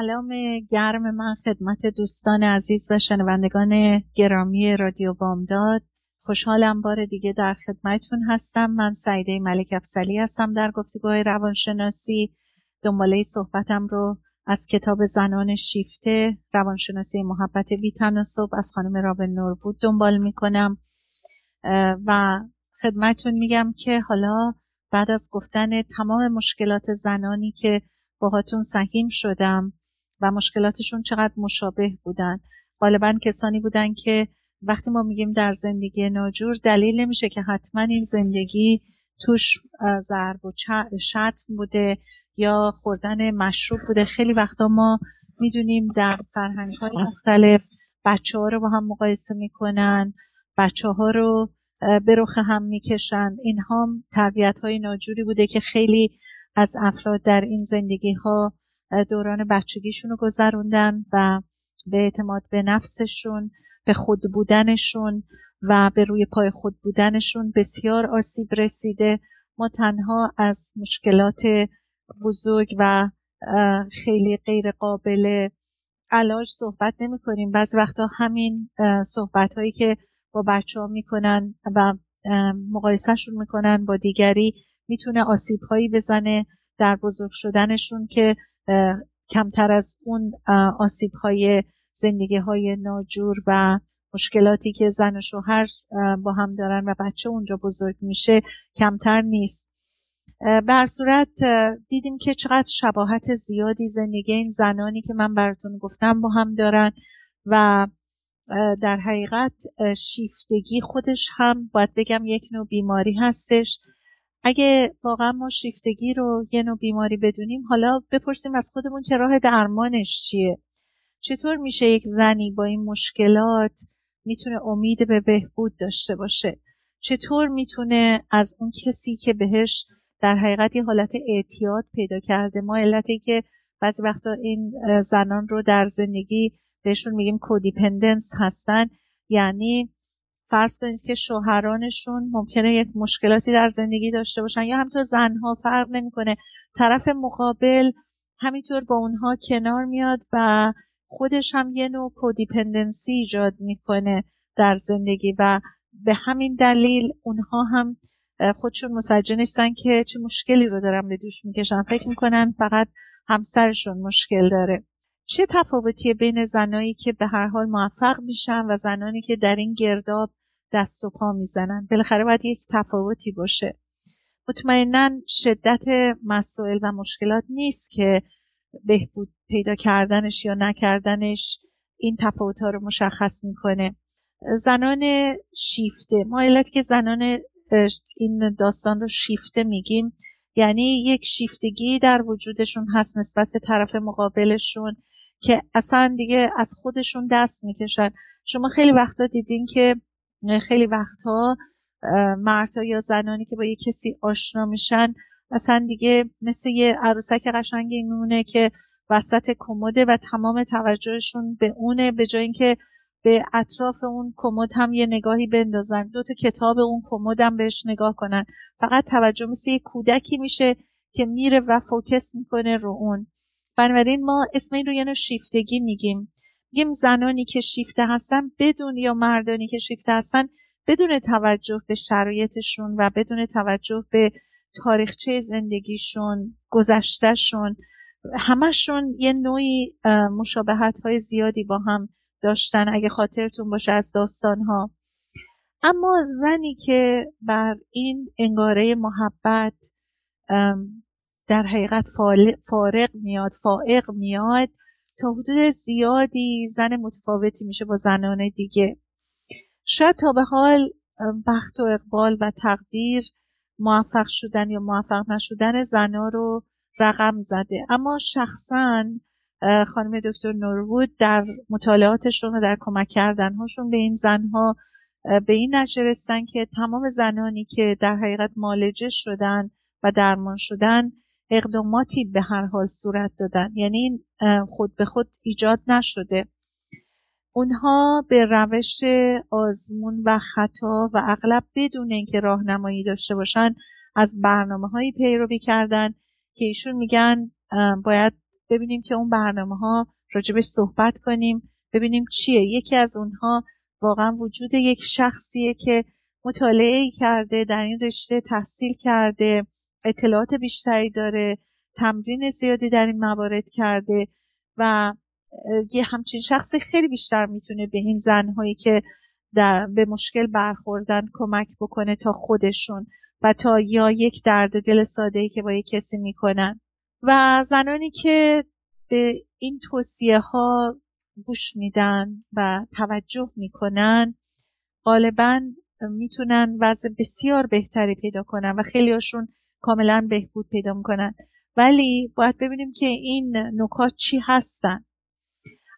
سلام گرم من خدمت دوستان عزیز و شنوندگان گرامی رادیو بامداد. خوشحالم بار دیگه در خدمتتون هستم. من سعیده ملک افسلی هستم در گفتگوهای روانشناسی. دنباله صحبتم رو از کتاب زنان شیفته روانشناسی محبت بی تناسب از خانم رابن نوربود دنبال می‌کنم. و خدمتتون میگم که حالا بعد از گفتن تمام مشکلات زنانی که باهاتون سهیم شدم و مشکلاتشون چقدر مشابه بودن. غالبا کسانی بودن که وقتی ما میگیم در زندگی ناجور دلیل نمیشه که حتما این زندگی توش ضرب و شتم بوده یا خوردن مشروب بوده. خیلی وقتا ما می‌دونیم در فرهنگ های مختلف بچه ها رو با هم مقایسه می‌کنن بچه ها رو به رخ هم می‌کشن. اینها تربیت های ناجوری بوده که خیلی از افراد در این زندگی ها دوران بچگیشون رو گذروندن و به اعتماد به نفسشون به خود بودنشون و به روی پای خود بودنشون بسیار آسیب رسیده. ما تنها از مشکلات بزرگ و خیلی غیر قابل علاج صحبت نمی کنیم بعض وقتا همین صحبت هایی که با بچه ها می‌کنن و مقایسهشون می‌کنن با دیگری می‌تونه آسیب هایی بزنه در بزرگ شدنشون که کمتر از اون آسیب های زندگی های ناجور و مشکلاتی که زن و شوهر با هم دارن و بچه اونجا بزرگ میشه کمتر نیست. بر صورت دیدیم که چقدر شباهت زیادی زندگی این زنانی که من براتون گفتم با هم دارن و در حقیقت شیفتگی خودش هم باید بگم یک نوع بیماری هستش. اگه واقعا ما شیفتگی رو یه نوع بیماری بدونیم حالا بپرسیم از خودمون که راه درمانش چیه؟ چطور میشه یک زنی با این مشکلات می‌تونه امید به بهبود داشته باشه؟ چطور می‌تونه از اون کسی که بهش در حقیقت یه حالت اعتیاد پیدا کرده؟ ما علتی که بعضی وقتا این زنان رو در زندگی بهشون میگیم کودیپندنس هستن یعنی فرض کنید که شوهرانشون ممکنه یک مشکلاتی در زندگی داشته باشن یا همینطور زنها فرق نمی‌کنه. طرف مقابل همینطور با اونها کنار میاد و خودش هم یه نوع کودیپندنسی ایجاد می‌کنه در زندگی و به همین دلیل اونها هم خودشون متوجه نیستن که چه مشکلی رو دارن به دوش می‌کشن. فکر می‌کنن فقط همسرشون مشکل داره. چه تفاوتی بین زنایی که به هر حال موفق میشن و زنانی که در این گرداب دست و پا می‌زنن؟ بالاخره باید یک تفاوتی باشه. مطمئنا شدت مسائل و مشکلات نیست که بهبود پیدا کردنش یا نکردنش این تفاوت ها رو مشخص می‌کنه. زنان شیفته ما علت که زنان این داستان رو شیفته میگیم یعنی یک شیفتگی در وجودشون هست نسبت به طرف مقابلشون که اصلا دیگه از خودشون دست می‌کشن. شما خیلی وقتا دیدین که خیلی وقتها مردها یا زنانی که با یه کسی آشنا میشن اصلا دیگه مثل یه عروسک قشنگی میمونه که وسط کمده و تمام توجهشون به اونه به جای اینکه به اطراف اون کمد هم یه نگاهی بندازن. دو تا کتاب اون کمد هم بهش نگاه کنن. فقط توجه مثل یه کودکی میشه که میره و فوکس می‌کنه رو اون. بنابراین ما اسم این رو یعنی شیفتگی میگیم. میگیم زنانی که شیفته هستن بدون یا مردانی که شیفته هستن بدون توجه به شرایطشون و بدون توجه به تاریخچه زندگیشون گذشتهشون همشون یه نوعی مشابهت های زیادی با هم داشتن اگه خاطرتون باشه از داستان ها اما زنی که بر این انگاره محبت در حقیقت فارق میاد فائق میاد تا حدود زیادی زن متفاوتی میشه با زنان دیگه. شاید تا به حال بخت و اقبال و تقدیر موفق شدن یا موفق نشدن زنا رو رقم زده. اما شخصا خانم دکتر نورود در مطالعاتشون و در کمک کردنهاشون به این زنها به این نتیجه که تمام زنانی که در حقیقت مالجه شدن و درمان شدن اقداماتی به هر حال صورت دادن. یعنی خود به خود ایجاد نشده. اونها به روش آزمون و خطا و اغلب بدون اینکه راهنمایی داشته باشن از برنامه هایی پیروی کردن که ایشون میگن باید ببینیم که اون برنامه ها راجبش صحبت کنیم ببینیم چیه. یکی از اونها واقعا وجود یک شخصیه که مطالعه کرده در این رشته تحصیل کرده اطلاعات بیشتری داره تمرین زیادی در این موارد کرده و یه همچین شخصی خیلی بیشتر می‌تونه به این زنهایی که در به مشکل برخوردن کمک بکنه تا خودشون و تا یا یک درد دل ساده که با یک کسی می‌کنن. و زنانی که به این توصیه ها گوش میدن و توجه می‌کنن غالبا می‌تونن وضع بسیار بهتری پیدا کنن و خیلیاشون کاملا بهبود پیدا می‌کنن. ولی باید ببینیم که این نکات چی هستن.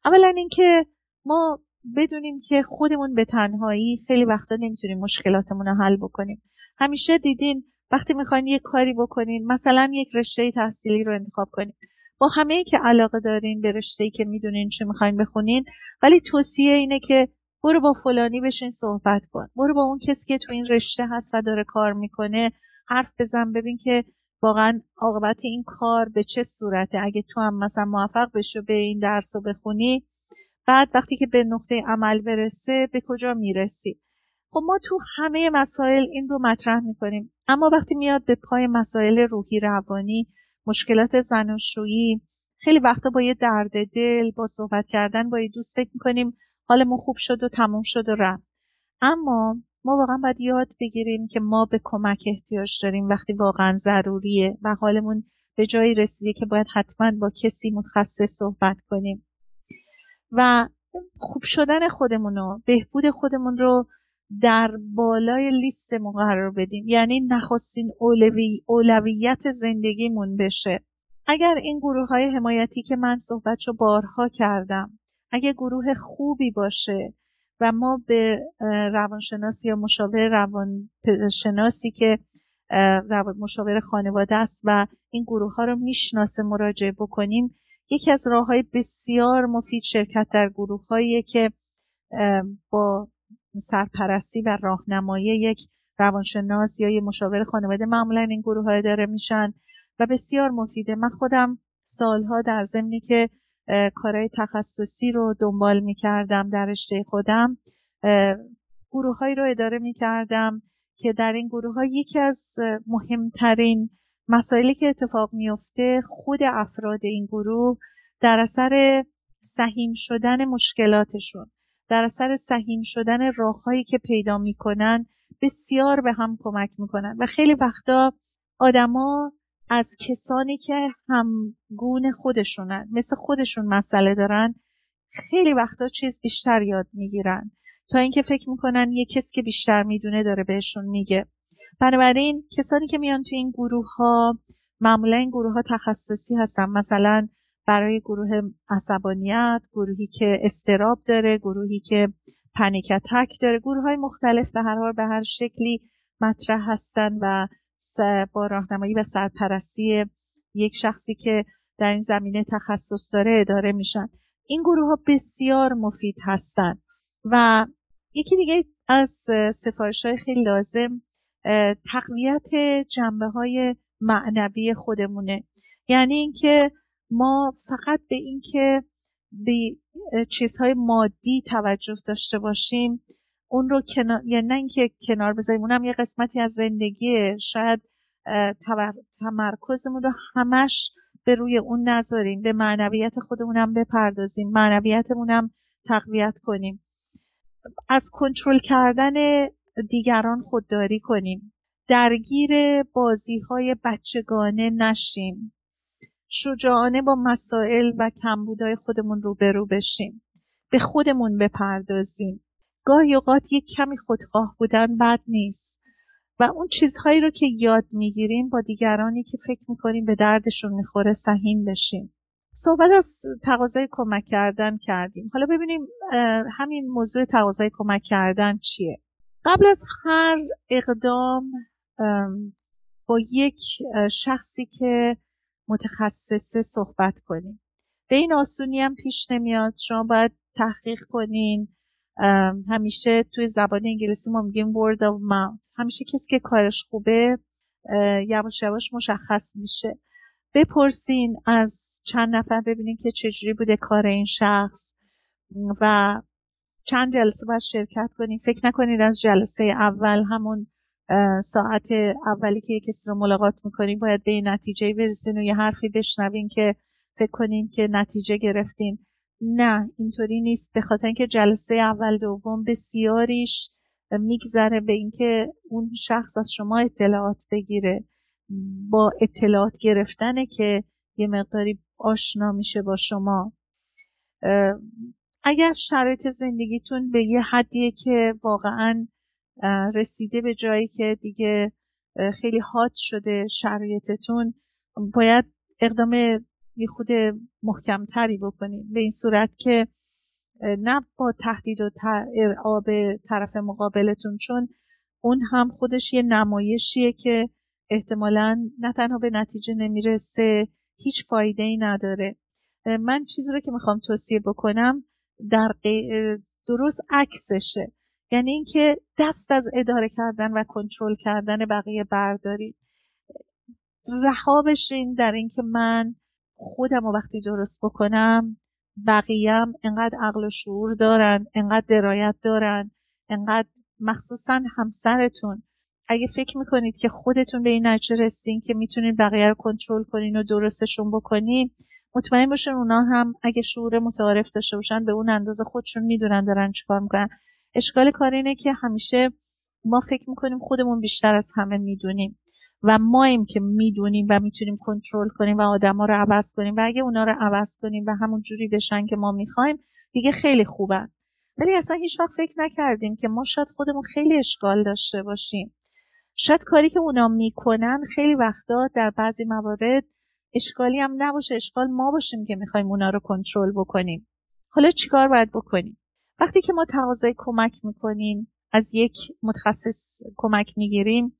اولا اینکه ما بدونیم که خودمون به تنهایی خیلی وقتا نمی‌تونیم مشکلاتمون رو حل بکنیم. همیشه دیدین وقتی می‌خواین یک کاری بکنین مثلا یک رشته تحصیلی رو انتخاب کنین. با همه ای که علاقه دارین به رشته که می‌دونین چه می‌خواین بخونین ولی توصیه اینه که برو با فلانی بشین صحبت کن. برو با اون کسی که تو این رشته هست و داره کار می‌کنه حرف بزن ببین که واقعا عاقبت این کار به چه صورته. اگه تو هم مثلا موفق بشو به این درس رو بخونی بعد وقتی که به نقطه عمل برسه به کجا می‌رسی؟ خب ما تو همه مسائل این رو مطرح می‌کنیم. اما وقتی میاد به پای مسائل روحی روانی مشکلات زناشویی خیلی وقتا با یه درد دل با صحبت کردن با یه دوست فکر می‌کنیم حالمون خوب شد و تموم شد و رفت. اما ما واقعا باید یاد بگیریم که ما به کمک احتیاج داریم وقتی واقعا ضروریه و حالمون به جایی رسیده که باید حتما با کسی متخصص صحبت کنیم. و خوب شدن خودمون رو بهبود خودمون رو در بالای لیستمون قرار بدیم. یعنی نخستین اولوی، اولویت زندگیمون بشه. اگر این گروه های حمایتی که من صحبت رو بارها کردم اگه گروه خوبی باشه و ما به روانشناس یا مشاور روانشناسی که مشاور خانواده است و این گروه ها رو می‌شناسه مراجعه بکنیم یکی از راه های بسیار مفید شرکت در گروه هایی که با سرپرستی و راهنمایی یک روانشناس یا یک مشاور خانواده معمولا این گروه های داره میشن و بسیار مفیده. من خودم سالها در زمینی که کارهای تخصصی رو دنبال می‌کردم در رشته خودم گروه های رو اداره می‌کردم که در این گروه ها یکی از مهمترین مسائلی که اتفاق میفته خود افراد این گروه در اثر سهیم شدن مشکلاتشون. در اثر سهیم شدن راههایی که پیدا می‌کنن بسیار به هم کمک می‌کنن. و خیلی وقتا آدما از کسانی که همگون خودشونن مثل خودشون مسئله دارن خیلی وقتا چیز بیشتر یاد می‌گیرن. تا اینکه فکر می‌کنن یه کسی که بیشتر می‌دونه داره بهشون میگه. بنابراین کسانی که میان تو این گروه ها معمولا این گروه ها تخصصی هستن. مثلا برای گروه عصبانیت گروهی که استراب داره گروهی که پنیکتک داره گروه های مختلف به هر حال به هر شکلی مطرح هستن و با راهنمایی و سرپرستی یک شخصی که در این زمینه تخصص داره اداره میشن. این گروه ها بسیار مفید هستند و یکی دیگه از سفارش های خیلی لازم تقویت جنبه های معنوی خودمونه. یعنی اینکه ما فقط به اینکه به چیزهای مادی توجه داشته باشیم اون رو کنار یا نه اینکه کنار بذاریم اونم یه قسمتی از زندگیه. شاید تمرکزمون رو همش به روی اون نذاریم به معنویت خودمونم بپردازیم معنویتمونم تقویت کنیم. از کنترل کردن دیگران خودداری کنیم. درگیر بازی های بچگانه نشیم. شجاعانه با مسائل و کمبودهای خودمون روبرو بشیم. به خودمون بپردازیم. گاهی اوقات یک کمی خودخواه بودن بد نیست. و اون چیزهایی رو که یاد می‌گیریم با دیگرانی که فکر می‌کنیم به دردشون می‌خوره سهیم بشیم. صحبت از تقاضای کمک کردن کردیم. حالا ببینیم همین موضوع تقاضای کمک کردن چیه؟ قبل از هر اقدام با یک شخصی که متخصصه صحبت کنیم. به این آسونی هم پیش نمیاد. شما باید تحقیق کنین. همیشه توی زبان انگلیسی ما میگیم word of mouth. همیشه کسی که کارش خوبه یواش یواش مشخص میشه. بپرسین از چند نفر ببینین که چجوری بوده کار این شخص و چند جلسه باید شرکت کنین. فکر نکنید از جلسه اول همون ساعت اولی که کسی رو ملاقات می‌کنین باید به نتیجه برسین و یه حرفی بشنوین که فکر کنین که نتیجه گرفتین نه اینطوری نیست. به خاطر اینکه جلسه اول دوم بسیاریش میگذره به اینکه اون شخص از شما اطلاعات بگیره. با اطلاعات گرفتنه که یه مقداری آشنا میشه با شما. اگر شرایط زندگیتون به یه حدیه که واقعا رسیده به جایی که دیگه خیلی حاد شده شرایطتون. باید اقدام یه خود محکمتری بکنید به این صورت که نه با تهدید و ارعاب طرف مقابلتون چون اون هم خودش یه نمایشیه که احتمالا نه تنها به نتیجه نمی‌رسه هیچ فایده ای نداره من چیزی رو که می‌خوام توصیه بکنم در درست عکسشه. یعنی اینکه دست از اداره کردن و کنترل کردن بقیه بردارید رها بشین در اینکه من خودم و وقتی درست بکنم بقیهم انقدر عقل و شعور دارن انقدر درایت دارن انقدر مخصوصا همسرتون. اگه فکر می‌کنید که خودتون به این نتیجه رسیدین که می‌تونید بقیه رو کنترل کنین و درستشون بکنین مطمئن باشن اونا هم اگه شعور متعارف داشته باشن به اون اندازه خودشون می‌دونن دارن چیکار می‌کنن. اشکال کار اینه که همیشه ما فکر می‌کنیم خودمون بیشتر از همه می‌دونیم و ماییم که می‌دونیم و می‌تونیم کنترل کنیم و آدما رو عوض کنیم و اگه اونا رو عوض کنیم و همون جوری بشن که ما می‌خوایم دیگه خیلی خوبن ولی اصلا هیچ وقت فکر نکردیم که ما شاید خودمون خیلی اشکال داشته باشیم. شاید کاری که اونا می‌کنن خیلی وقتا در بعضی موارد اشکالی هم نباشه. اشکال ما باشیم که می‌خوایم اونا رو کنترل بکنیم. حالا چیکار باید بکنیم؟ وقتی که ما تقاضای کمک می‌کنیم از یک متخصص کمک می‌گیریم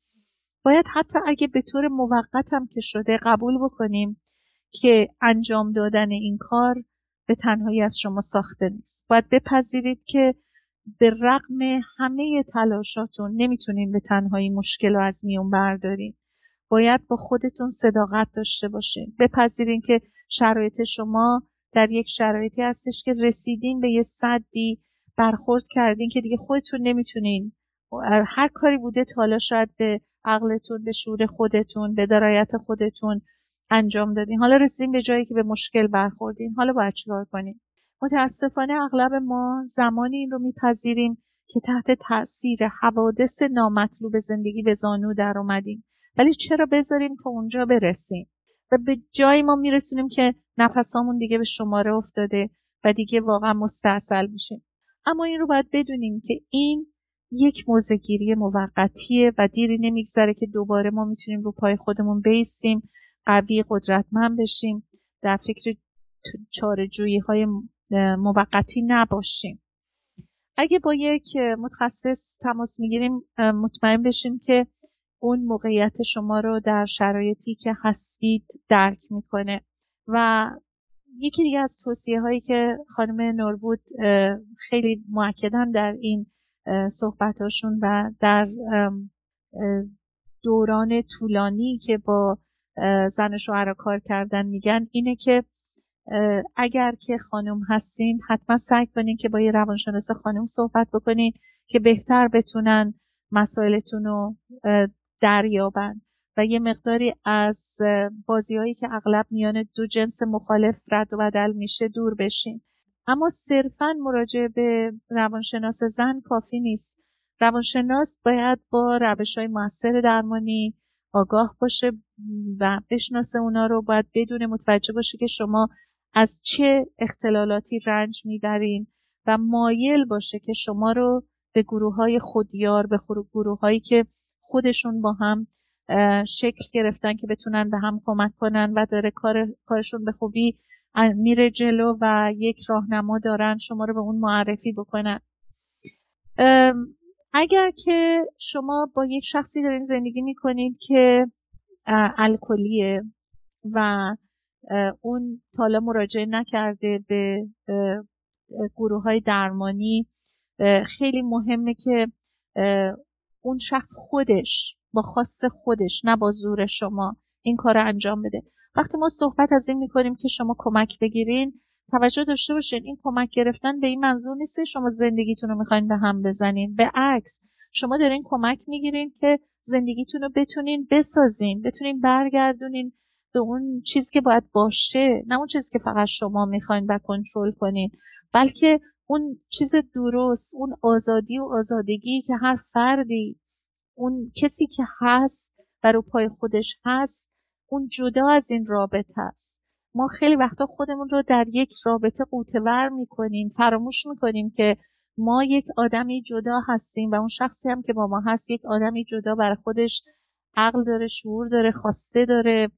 باید حتی اگه به طور موقت هم که شده قبول بکنیم که انجام دادن این کار به تنهایی از شما ساخته نیست. باید بپذیرید که به رغم همه تلاشاتون نمی‌تونین به تنهایی مشکل رو از میون بردارین باید با خودتون صداقت داشته باشین. بپذیرین که شرایط شما در یک شرایطی هستش که رسیدین به یه صدی برخورد کردین که دیگه خودتون نمی‌تونین. هر کاری بوده تا حالا شاید به عقلتون به شعور خودتون به درایت خودتون انجام دادین. حالا رسیدین به جایی که به مشکل برخوردین. حالا باید چیکار کنین؟ متاسفانه اغلب ما زمانی این رو میپذیریم که تحت تاثیر حوادث نامطلوب زندگی به زانو در اومدیم. ولی چرا بذاریم تا اونجا برسیم؟ و به جایی ما میرسونیم که نفسامون دیگه به شماره افتاده و دیگه واقعا مستاصل میشیم. اما این رو باید بدونیم که این یک موزگیری موقتیه و دیری نمیگذره که دوباره ما می‌تونیم رو پای خودمون بیستیم قوی قدرتمند بشیم در فکر چارجویی های موقتی نباشیم. اگه با یک متخصص تماس می‌گیریم مطمئن بشیم که اون موقعیت شما رو در شرایطی که هستید درک می‌کنه و یکی دیگه از توصیه هایی که خانم نوربود خیلی معکدن در این صحبتاشون و در دوران طولانی که با زن شوهر کار کردن میگن اینه که اگر که خانم هستین حتما سعی کنین که با یه روانشناس خانم صحبت بکنین که بهتر بتونن مسائلتون رو دریابن. و یه مقداری از بازی هایی که اغلب میان دو جنس مخالف رد و بدل میشه دور بشین اما صرفا مراجعه به روانشناس زن کافی نیست. روانشناس باید با روش های موثر درمانی آگاه باشه و بشناسه اونا رو باید بدون متوجه باشه که شما از چه اختلالاتی رنج می‌برین و مایل باشه که شما رو به گروه های خودیار به گروه هایی که خودشون با هم شکل گرفتن که بتونن به هم کمک کنن و داره کار، کارشون به خوبی میره جلو و یک راهنما دارن شما رو به اون معرفی بکنن. اگر که شما با یک شخصی دارین زندگی می‌کنید که الکلیه و اون تالا مراجعه نکرده به گروه های درمانی خیلی مهمه که اون شخص خودش با خواست خودش نه با زور شما این کار رو انجام بده. وقتی ما صحبت از این می‌کنیم که شما کمک بگیرین توجه داشته باشین این کمک گرفتن به این منظور نیست شما زندگیتون رو می‌خواین به هم بزنین. به عکس شما دارین کمک می‌گیرین که زندگیتون رو بتونین بسازین بتونین برگردونین به اون چیزی که باید باشه نه اون چیزی که فقط شما می‌خواین و کنترل کنین بلکه اون چیز درست اون آزادی و آزادگی که هر فردی اون کسی که هست و رو پای خودش هست اون جدا از این رابطه است. ما خیلی وقتا خودمون رو در یک رابطه قوتور می‌کنیم فراموش می‌کنیم که ما یک آدمی جدا هستیم و اون شخصی هم که با ما هست یک آدمی جدا برای خودش عقل داره شعور داره خواسته داره.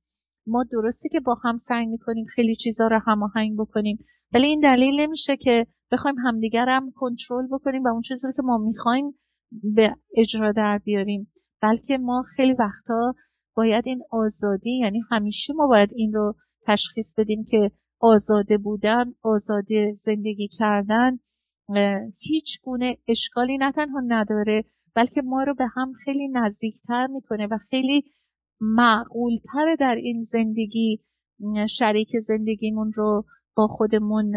ما درسته که با هم سعی می‌کنیم خیلی چیزا رو هماهنگ بکنیم ولی این دلیل نمیشه که بخوایم همدیگر هم کنترل بکنیم و اون چیزی رو که ما می‌خوایم به اجرا در بیاریم. بلکه ما خیلی وقتا باید این آزادی یعنی همیشه ما باید این رو تشخیص بدیم که آزاده بودن آزاده زندگی کردن هیچ گونه اشکالی نه تنها نداره بلکه ما رو به هم خیلی نزدیکتر می‌کنه و خیلی معقولتر در این زندگی شریک زندگیمون رو با خودمون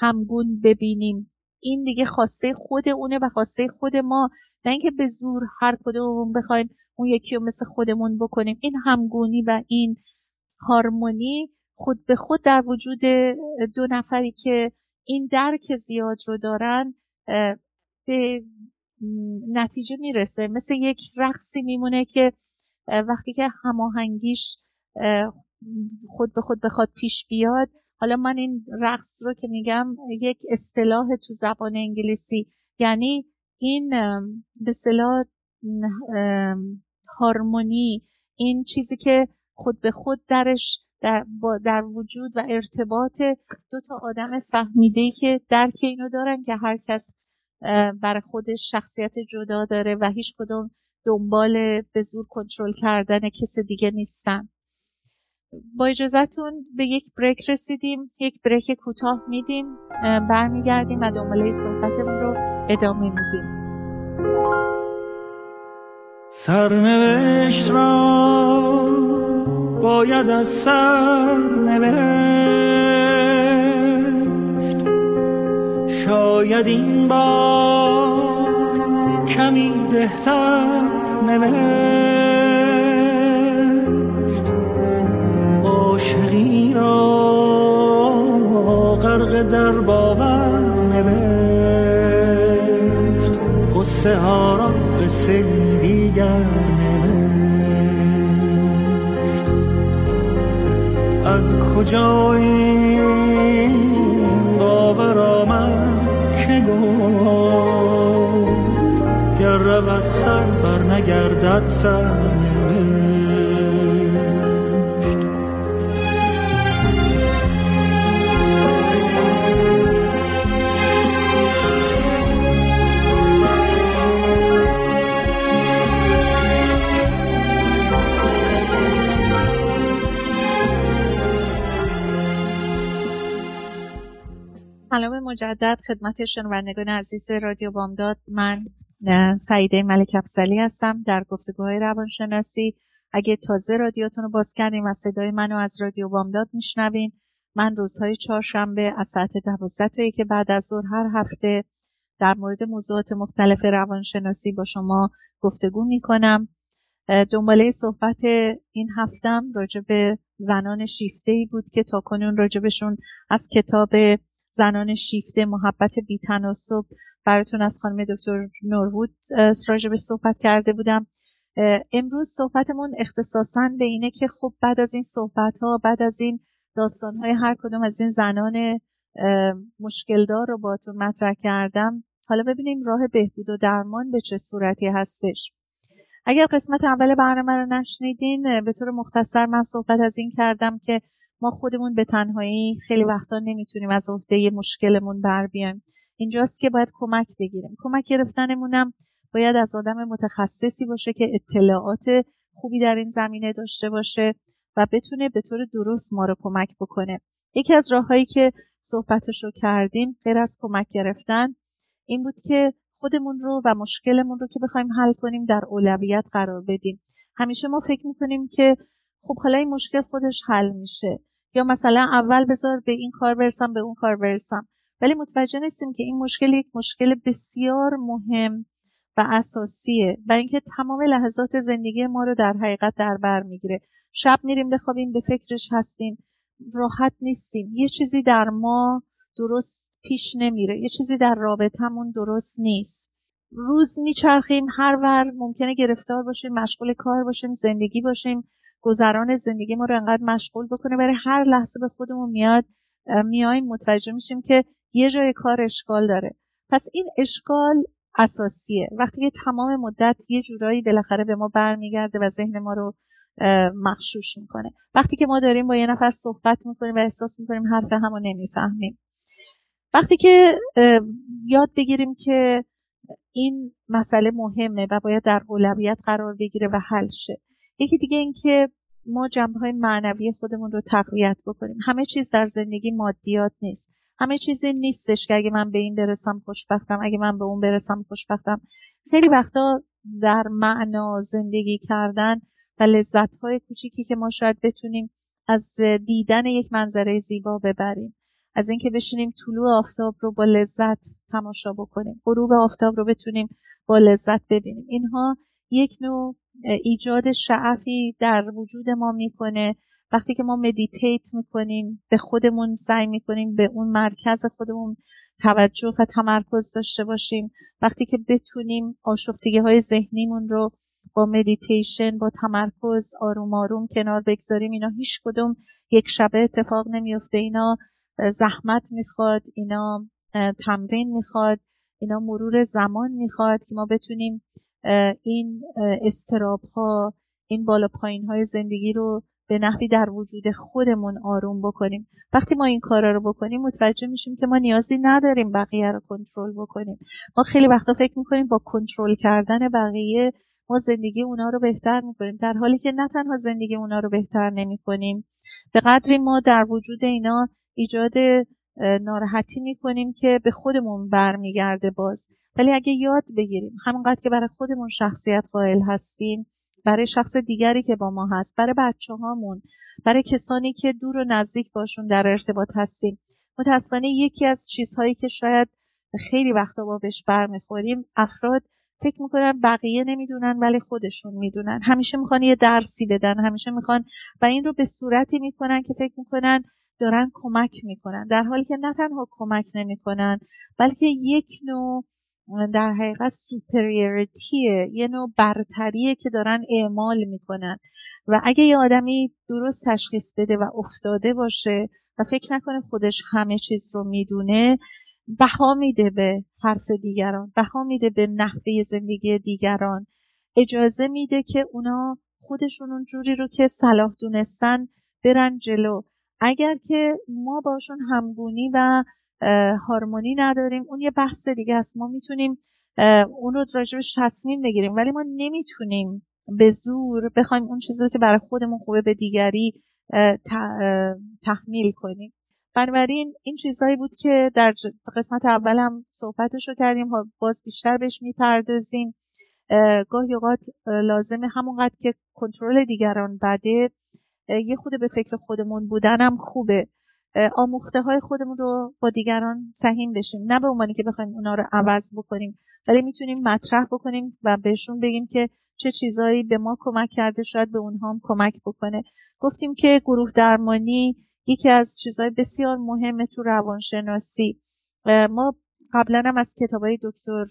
همگون ببینیم. این دیگه خواسته خود اونه و خواسته خود ما. نه اینکه به زور هر کدوممون بخوایم اون یکی رو مثل خودمون بکنیم. این همگونی و این هارمونی خود به خود در وجود دو نفری که این درک زیاد رو دارن به نتیجه می‌رسه. مثل یک رقصی میمونه که وقتی که هماهنگیش خود به خود بخواد پیش بیاد حالا من این رقص رو که میگم یک اصطلاح تو زبان انگلیسی یعنی این به هارمونی این چیزی که خود به خود درش در, در وجود و ارتباط دو تا آدم فهمیده ای که درک اینو دارن که هر کس برای خودش شخصیت جدا داره و هیچ کدوم دنبال به زور کنترل کردن کس دیگه نیستن. با اجازهتون به یک بریک رسیدیم یک بریک کوتاه میدیم برمیگردیم و دنباله صحبتمون رو ادامه میدیم. سرنوشت را باید از سر شاید این بار کمی بهتر نوشت. غرق در باور نوشت. قصه ها را به سری دیگر از کجا این باور آمد که گفت گر رود سر بر نگردد سر. مجدد خدمت شنوندگان عزیز رادیو بامداد. من سعیده ملک افسلی هستم در گفتگوهای روانشناسی. اگه تازه رادیوتون رو باز کردیم و صدای منو از رادیو بامداد میشنوین من روزهای چهارشنبه از ساعت دوازده تا که بعد از ظهر هر هفته در مورد موضوعات مختلف روانشناسی با شما گفتگو می‌کنم. دنباله صحبت این هفتم راجع به زنان شیفته ای بود که تا کنون راجبشون از کتاب زنان شیفته محبت بیتناسب براتون از خانم دکتر نورود راجبش صحبت کرده بودم. امروز صحبتمون اختصاصا به اینه که خب بعد از این صحبت ها بعد از این داستان های هر کدوم از این زنان مشکلدار رو باتون مطرح کردم. حالا ببینیم راه بهبود و درمان به چه صورتی هستش. اگر قسمت اول برنامه رو نشنیدین به طور مختصر من صحبت از این کردم که ما خودمون به تنهایی خیلی وقتا نمی‌تونیم از عهده مشکلمون بر بیایم. اینجاست که باید کمک بگیریم. کمک گرفتنمونم باید از آدم متخصصی باشه که اطلاعات خوبی در این زمینه داشته باشه و بتونه به طور درست ما رو کمک بکنه. یکی از راههایی که صحبتش رو کردیم غیر از کمک گرفتن این بود که خودمون رو و مشکلمون رو که بخوایم حل کنیم در اولویت قرار بدیم. همیشه ما فکر می‌کنیم که خب حالا این مشکل خودش حل میشه. یا مثلا اول بذار به این کار برسم به اون کار برسم. ولی متوجه نیستیم که این مشکل یک مشکل بسیار مهم و اساسیه. برای اینکه تمام لحظات زندگی ما رو در حقیقت در بر می‌گیره. شب میریم بخوابیم به فکرش هستیم. راحت نیستیم. یه چیزی در ما درست پیش نمیره. یه چیزی در رابطمون درست نیست. روز میچرخیم هر ور ممکنه گرفتار باشیم مشغول کار باشیم زندگی باشیم. گذران زندگی ما رو انقدر مشغول بکنه برای هر لحظه به خودمون میاد میایم متوجه میشیم که یه جای کار اشکال داره. پس این اشکال اساسیه. وقتی که تمام مدت یه جورایی بالاخره به ما برمیگرده و ذهن ما رو مخشوش می‌کنه. وقتی که ما داریم با یه نفر صحبت می‌کنیم و احساس می‌کنیم حرف همو نمی‌فهمیم. وقتی که یاد بگیریم که این مسئله مهمه و باید در اولویت قرار بگیره و حل شه. یکی دیگه این که ما جنبه های معنوی خودمون رو تقویت بکنیم. همه چیز در زندگی مادیات نیست. همه چیزی نیستش که اگه من به این برسم خوشبختم اگه من به اون برسم خوشبختم. خیلی وقتا در معنا زندگی کردن و لذت های کوچیکی که ما شاید بتونیم از دیدن یک منظره زیبا ببریم. از اینکه بشینیم طلوع آفتاب رو با لذت تماشا بکنیم. غروب آفتاب رو بتونیم با لذت ببینیم. اینها یک نوع ایجاد شعفی در وجود ما می‌کنه. وقتی که ما مدیتیت می‌کنیم به خودمون سعی می‌کنیم به اون مرکز خودمون توجه و تمرکز داشته باشیم. وقتی که بتونیم آشفتگی های ذهنیمون رو با مدیتیشن با تمرکز آروم آروم کنار بگذاریم اینا هیچ کدوم یک شبه اتفاق نمیفته اینا زحمت می‌خواد اینا تمرین می‌خواد اینا مرور زمان می‌خواد که ما بتونیم این استراب ها این بالا پایین های زندگی رو به نحوی در وجود خودمون آروم بکنیم. وقتی ما این کارا رو بکنیم متوجه میشیم که ما نیازی نداریم بقیه رو کنترل بکنیم. ما خیلی وقتا فکر می‌کنیم با کنترل کردن بقیه ما زندگی اونا رو بهتر می‌کنیم در حالی که نه تنها زندگی اونا رو بهتر نمی‌کنیم. به قدری ما در وجود اینا ایجاد ناراحتی می‌کنیم که به خودمون برمیگرده باز. ولی اگه یاد بگیریم همونقدر که برای خودمون شخصیت قائل هستیم برای شخص دیگری که با ما هست برای بچه هامون برای کسانی که دور و نزدیک باشون در ارتباط هستیم متاسفانه یکی از چیزهایی که شاید خیلی وقتا با بهش برمیخوریم افراد فکر می‌کنن بقیه نمی‌دونن ولی خودشون می‌دونن. همیشه می‌خوان یه درسی بدن همیشه می‌خوان و این رو به صورتی می‌کنن که فکر می‌کنن دارن کمک می‌کنن. در حالی که نه تنها کمک نمی‌کنن بلکه یک نوع در حقیقت سوپریوریتیه یه نوع برتریه که دارن اعمال می‌کنن. و اگه یه آدمی درست تشخیص بده و افتاده باشه و فکر نکنه خودش همه چیز رو می‌دونه بها میده به حرف دیگران بها میده به نحوه زندگی دیگران. اجازه میده که اونا خودشون اون جوری رو که صلاح دونستن برن جلو. اگر که ما باشون همگونی و هارمونی نداریم اون یه بحث دیگه است. ما می‌تونیم اون رو راجبش تصمیم بگیریم. ولی ما نمی‌تونیم به زور بخوایم اون چیزی رو که برای خودمون خوبه به دیگری تحمیل کنیم. بنابراین این چیزهایی بود که در قسمت اولم صحبتش رو کردیم. باز بیشتر بهش می‌پردازیم. گاهی اوقات لازمه همونقدر که کنترل دیگران بده. یه خود به فکر خودمون بودنم خوبه. آموخته های خودمون رو با دیگران سهیم بشیم. نه به عنوانی که بخوایم اونا رو عوض بکنیم ولی می‌تونیم مطرح بکنیم و بهشون بگیم که چه چیزایی به ما کمک کرده شاید به اونها هم کمک بکنه. گفتیم که گروه درمانی یکی از چیزهای بسیار مهم تو روانشناسی. ما قبلا هم از کتابای دکتر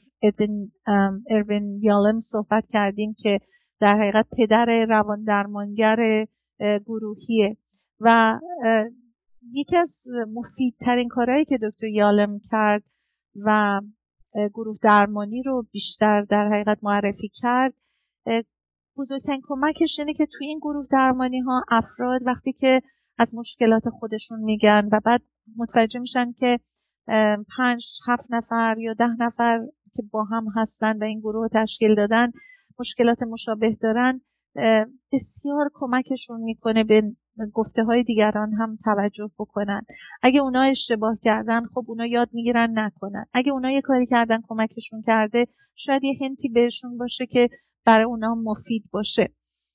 اروین یالم صحبت کردیم که در حقیقت پدر روان درمانگر گروهیه. و یکی از مفیدترین کارهایی که دکتر یالم کرد و گروه درمانی رو بیشتر در حقیقت معرفی کرد بزرگترین کمکش اینه که توی این گروه درمانی ها افراد وقتی که از مشکلات خودشون میگن و بعد متوجه میشن که پنج هفت نفر یا ده نفر که با هم هستن و این گروه تشکیل دادن مشکلات مشابه دارن بسیار کمکشون می‌کنه به گفته های دیگران هم توجه بکنن. اگه اونا اشتباه کردن خب اونا یاد می‌گیرن نکنن. اگه اونا یه کاری کردن کمکشون کرده شاید یه هنتی بهشون باشه که برای اونا مفید باشه.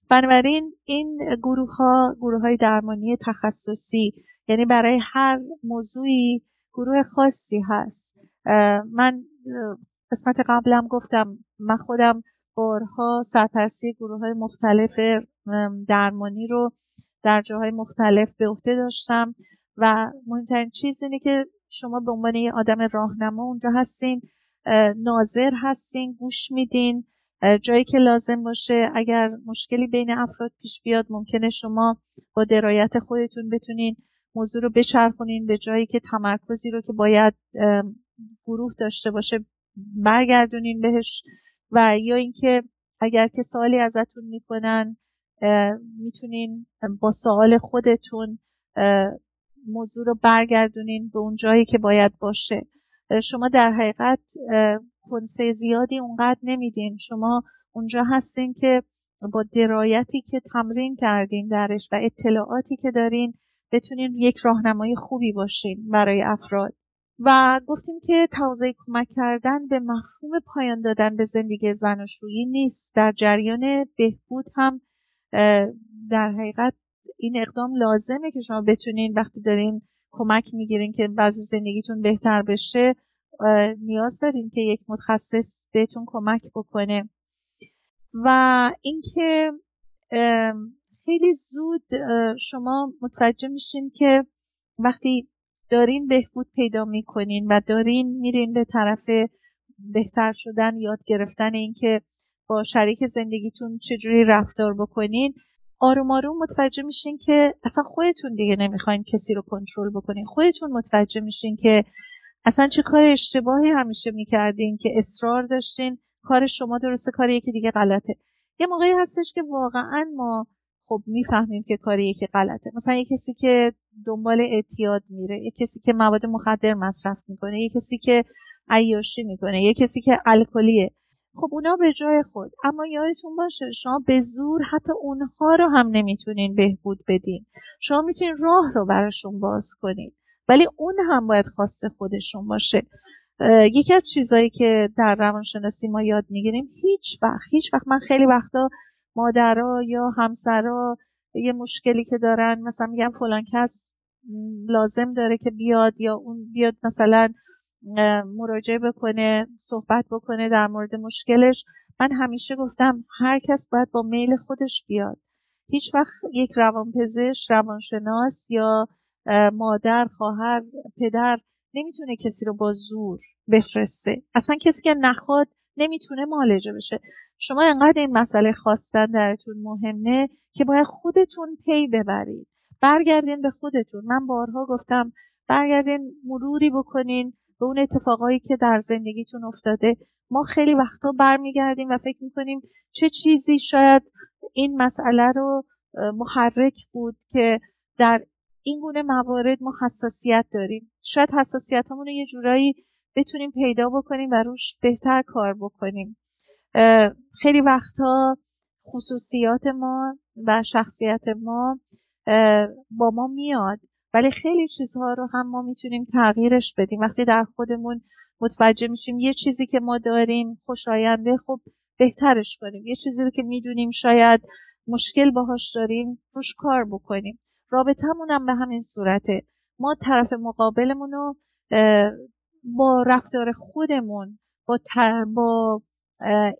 بنابراین این گروه ها گروه های درمانی تخصصی یعنی برای هر موضوعی گروه خاصی هست. من قسمت قبلم گفتم من خودم بارها سرپرستی گروه های مختلف درمانی رو در جاهای مختلف به عهده داشتم و مهمترین چیز اینه که شما به عنوان یه آدم راهنما اونجا هستین ناظر هستین گوش میدین جایی که لازم باشه. اگر مشکلی بین افراد پیش بیاد ممکنه شما با درایت خودتون بتونین موضوع رو بچرخونین به جایی که تمرکزی رو که باید گروه داشته باشه برگردونین بهش. و یا اینکه اگر که سوالی ازتون می‌کنن می‌تونین با سوال خودتون موضوع رو برگردونین به اون جایی که باید باشه. شما در حقیقت کنسه زیادی اونقدر نمیدین. شما اونجا هستین که با درایتی که تمرین کردین درش و اطلاعاتی که دارین بتونین یک راهنمای خوبی باشین برای افراد. و گفتیم که توضیح کمک کردن به مفهوم پایان دادن به زندگی زناشویی نیست. در جریان بهبود هم در حقیقت این اقدام لازمه که شما بتونین وقتی دارین کمک می‌گیرین که بعضی زندگیتون بهتر بشه نیاز دارین که یک متخصص بهتون کمک بکنه. و اینکه خیلی زود شما متوجه میشین که وقتی دارین بهبود پیدا می‌کنین و دارین میرین به طرف بهتر شدن یاد گرفتن اینکه با شریک زندگیتون چجوری رفتار بکنین آروم آروم متوجه میشین که اصلا خودتون دیگه نمی‌خواین کسی رو کنترل بکنین. خودتون متوجه میشین که اصلا چه کار اشتباهی همیشه می‌کردین که اصرار داشتین کار شما درسته کار یکی دیگه غلطه. یه موقعی هستش که واقعا ما خب می‌فهمیم که کار یکی غلطه. مثلا یه کسی که دنبال اعتیاد میره یه کسی که مواد مخدر مصرف می‌کنه یه کسی که عیاشی می‌کنه یه کسی که الکلیه. خب اونا به جای خود. اما یادتون باشه شما به زور حتی اونها رو هم نمی‌تونین بهبود بدین. شما می‌تونین راه رو براشون باز کنین. ولی اون هم باید خواست خودشون باشه. یکی از چیزهایی که در روانشناسی ما یاد می‌گیریم هیچ وقت هیچ وقت. من خیلی وقتا مادرها یا همسرا یه مشکلی که دارن مثلا میگم فلان کس لازم داره که بیاد یا اون بیاد مثلا مراجعه بکنه صحبت بکنه در مورد مشکلش. من همیشه گفتم هر کس باید با میل خودش بیاد. هیچ وقت یک روانپزشک روانشناس یا مادر خواهر پدر نمی‌تونه کسی رو با زور بفرسته. اصلا کسی که نخواد نمی‌تونه معالجه بشه. شما انقدر این مسئله خواستن درتون مهمه که باید خودتون پی ببرید. برگردین به خودتون. من بارها گفتم برگردین مروری بکنین به اون اتفاقایی که در زندگیتون افتاده. ما خیلی وقتا برمیگردیم و فکر می‌کنیم چه چیزی شاید این مسئله رو محرک بود که در این گونه موارد ما حساسیت داریم. شاید حساسیت رو یه جورایی بتونیم پیدا بکنیم و روش بهتر کار بکنیم. خیلی وقتها خصوصیات ما و شخصیت ما با ما میاد ولی خیلی چیزها رو هم ما می‌تونیم تغییرش بدیم. وقتی در خودمون متوجه میشیم یه چیزی که ما داریم خوشاینده خب بهترش کنیم. یه چیزی رو که می‌دونیم شاید مشکل باهاش داریم روش کار بکنیم. رابطمون هم به همین صورته. ما طرف مقابلمون رو با رفتار خودمون با, با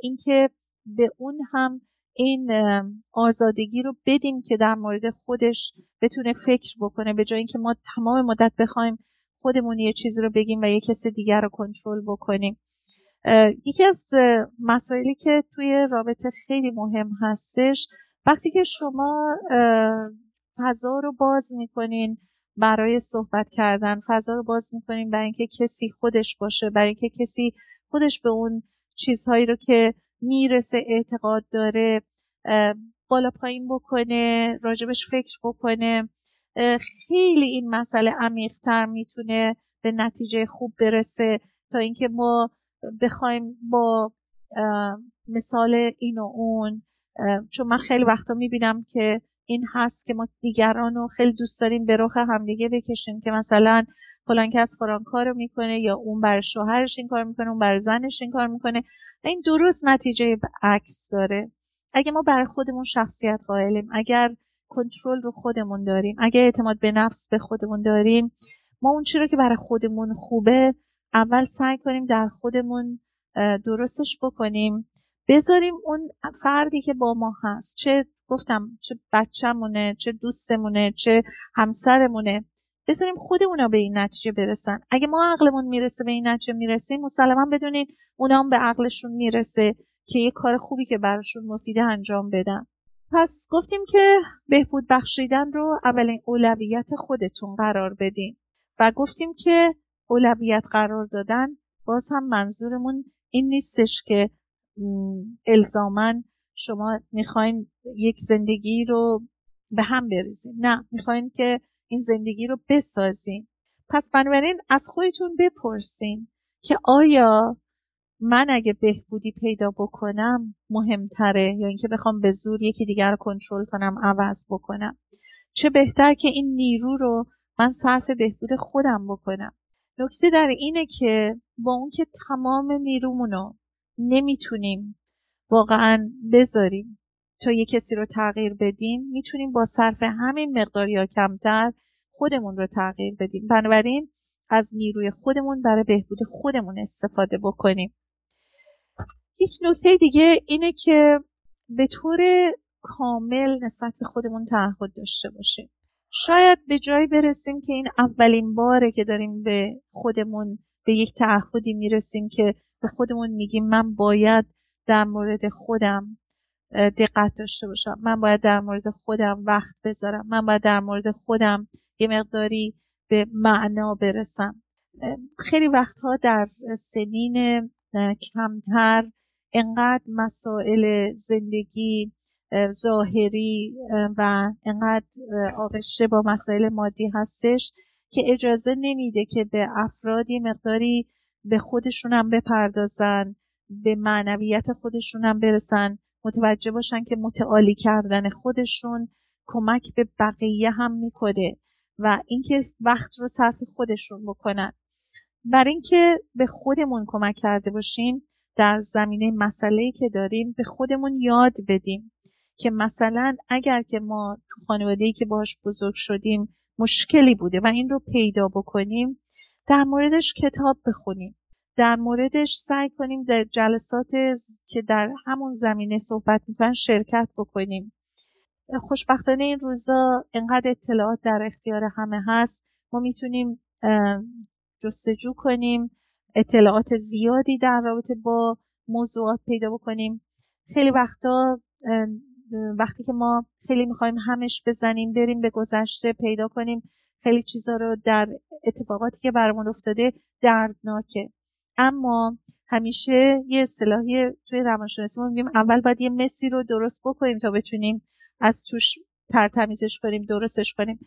اینکه به اون هم این آزادگی رو بدیم که در مورد خودش بتونه فکر بکنه به جای اینکه ما تمام مدت بخوایم خودمون یه چیزی رو بگیم و یه کس دیگر رو کنترل بکنیم. یکی از مسائلی که توی رابطه خیلی مهم هستش وقتی که شما فضا رو باز می‌کنین برای صحبت کردن. فضا رو باز می‌کنین برای اینکه کسی خودش باشه برای اینکه کسی خودش به اون چیزهایی رو که می‌رسه اعتقاد داره بالا پایین بکنه راجبش فکر بکنه. خیلی این مسئله عمیقتر می‌تونه به نتیجه خوب برسه تا اینکه ما بخوایم با مثال این و اون. چون من خیلی وقتا می‌بینم که این هست که ما دیگران رو خیلی دوست داریم به رخ همدیگه بکشیم که مثلا فلان کس فلان کار رو می‌کنه یا اون بر شوهرش این کار می‌کنه اون بر زنش این کار می‌کنه. این درست نتیجه عکس داره. اگه ما برای خودمون شخصیت قائلیم اگر کنترل رو خودمون داریم اگر اعتماد به نفس به خودمون داریم ما اون چی رو که برای خودمون خوبه اول سعی کنیم در خودمون درستش بکنیم. بذاریم اون فردی که با ما هست چه گفتم چه بچهمونه چه دوستمونه چه همسرمونه. بذاریم خودمون به این نتیجه برسن. اگه ما عقلمون می‌رسه به این نتیجه می‌رسیم مسلما بدونین اونا هم به عقلشون می‌رسه که یه کار خوبی که براشون مفیده انجام بدن. پس گفتیم که بهبود بخشیدن رو اولین اولویت خودتون قرار بدین. و گفتیم که اولویت قرار دادن باز هم منظورمون این نیستش که الزامن شما می‌خواین یک زندگی رو به هم بریزین. نه می‌خواین که این زندگی رو بسازین. پس بنابراین از خودتون بپرسین که آیا من اگه بهبودی پیدا بکنم مهمتره یا اینکه بخوام به زور یکی دیگر رو کنترل کنم عوض بکنم. چه بهتر که این نیرو رو من صرف بهبود خودم بکنم. نکته در اینه که با اون که تمام نیرومونو نمی‌تونیم واقعا بذاریم. تا یه کسی رو تغییر بدیم می‌تونیم با صرف همین مقدار یا کمتر خودمون رو تغییر بدیم. بنابراین از نیروی خودمون برای بهبود خودمون استفاده بکنیم. یک نکته دیگه اینه که به طور کامل نسبت به خودمون تعهد داشته باشیم. شاید به جایی برسیم که این اولین باره که داریم به خودمون به یک تعهدی می‌رسیم که به خودمون میگیم من باید در مورد خودم دقت داشته باشم. من باید در مورد خودم وقت بذارم. من باید در مورد خودم یه مقداری به معنا برسم. خیلی وقتها در سنین کمتر انقدر مسائل زندگی ظاهری و انقدر آغشته با مسائل مادی هستش که اجازه نمیده که به افرادی مقداری به خودشون هم بپردازن. به معنویت خودشون هم برسن متوجه باشن که متعالی کردن خودشون کمک به بقیه هم می‌کنه و اینکه وقت رو صرف خودشون بکنن. برای اینکه به خودمون کمک کرده باشیم در زمینه مسئله که داریم به خودمون یاد بدیم که مثلا اگر که ما تو خانواده که باش بزرگ شدیم مشکلی بوده و این رو پیدا بکنیم در موردش کتاب بخونیم. در موردش سعی کنیم در جلسات که در همون زمینه صحبت می‌کنن شرکت بکنیم. خوشبختانه این روزا انقدر اطلاعات در اختیار همه هست. ما می‌تونیم جستجو کنیم اطلاعات زیادی در رابطه با موضوعات پیدا بکنیم. خیلی وقتا وقتی که ما خیلی می‌خوایم همش بزنیم بریم به گذشته پیدا کنیم خیلی چیزا رو در اتفاقاتی که برامون افتاده دردناکه. اما همیشه یه اصطلاحی توی روانشناسی ما میگیم اول باید یه مسی رو درست بکنیم تا بتونیم از توش ترتمیزش کنیم درستش کنیم.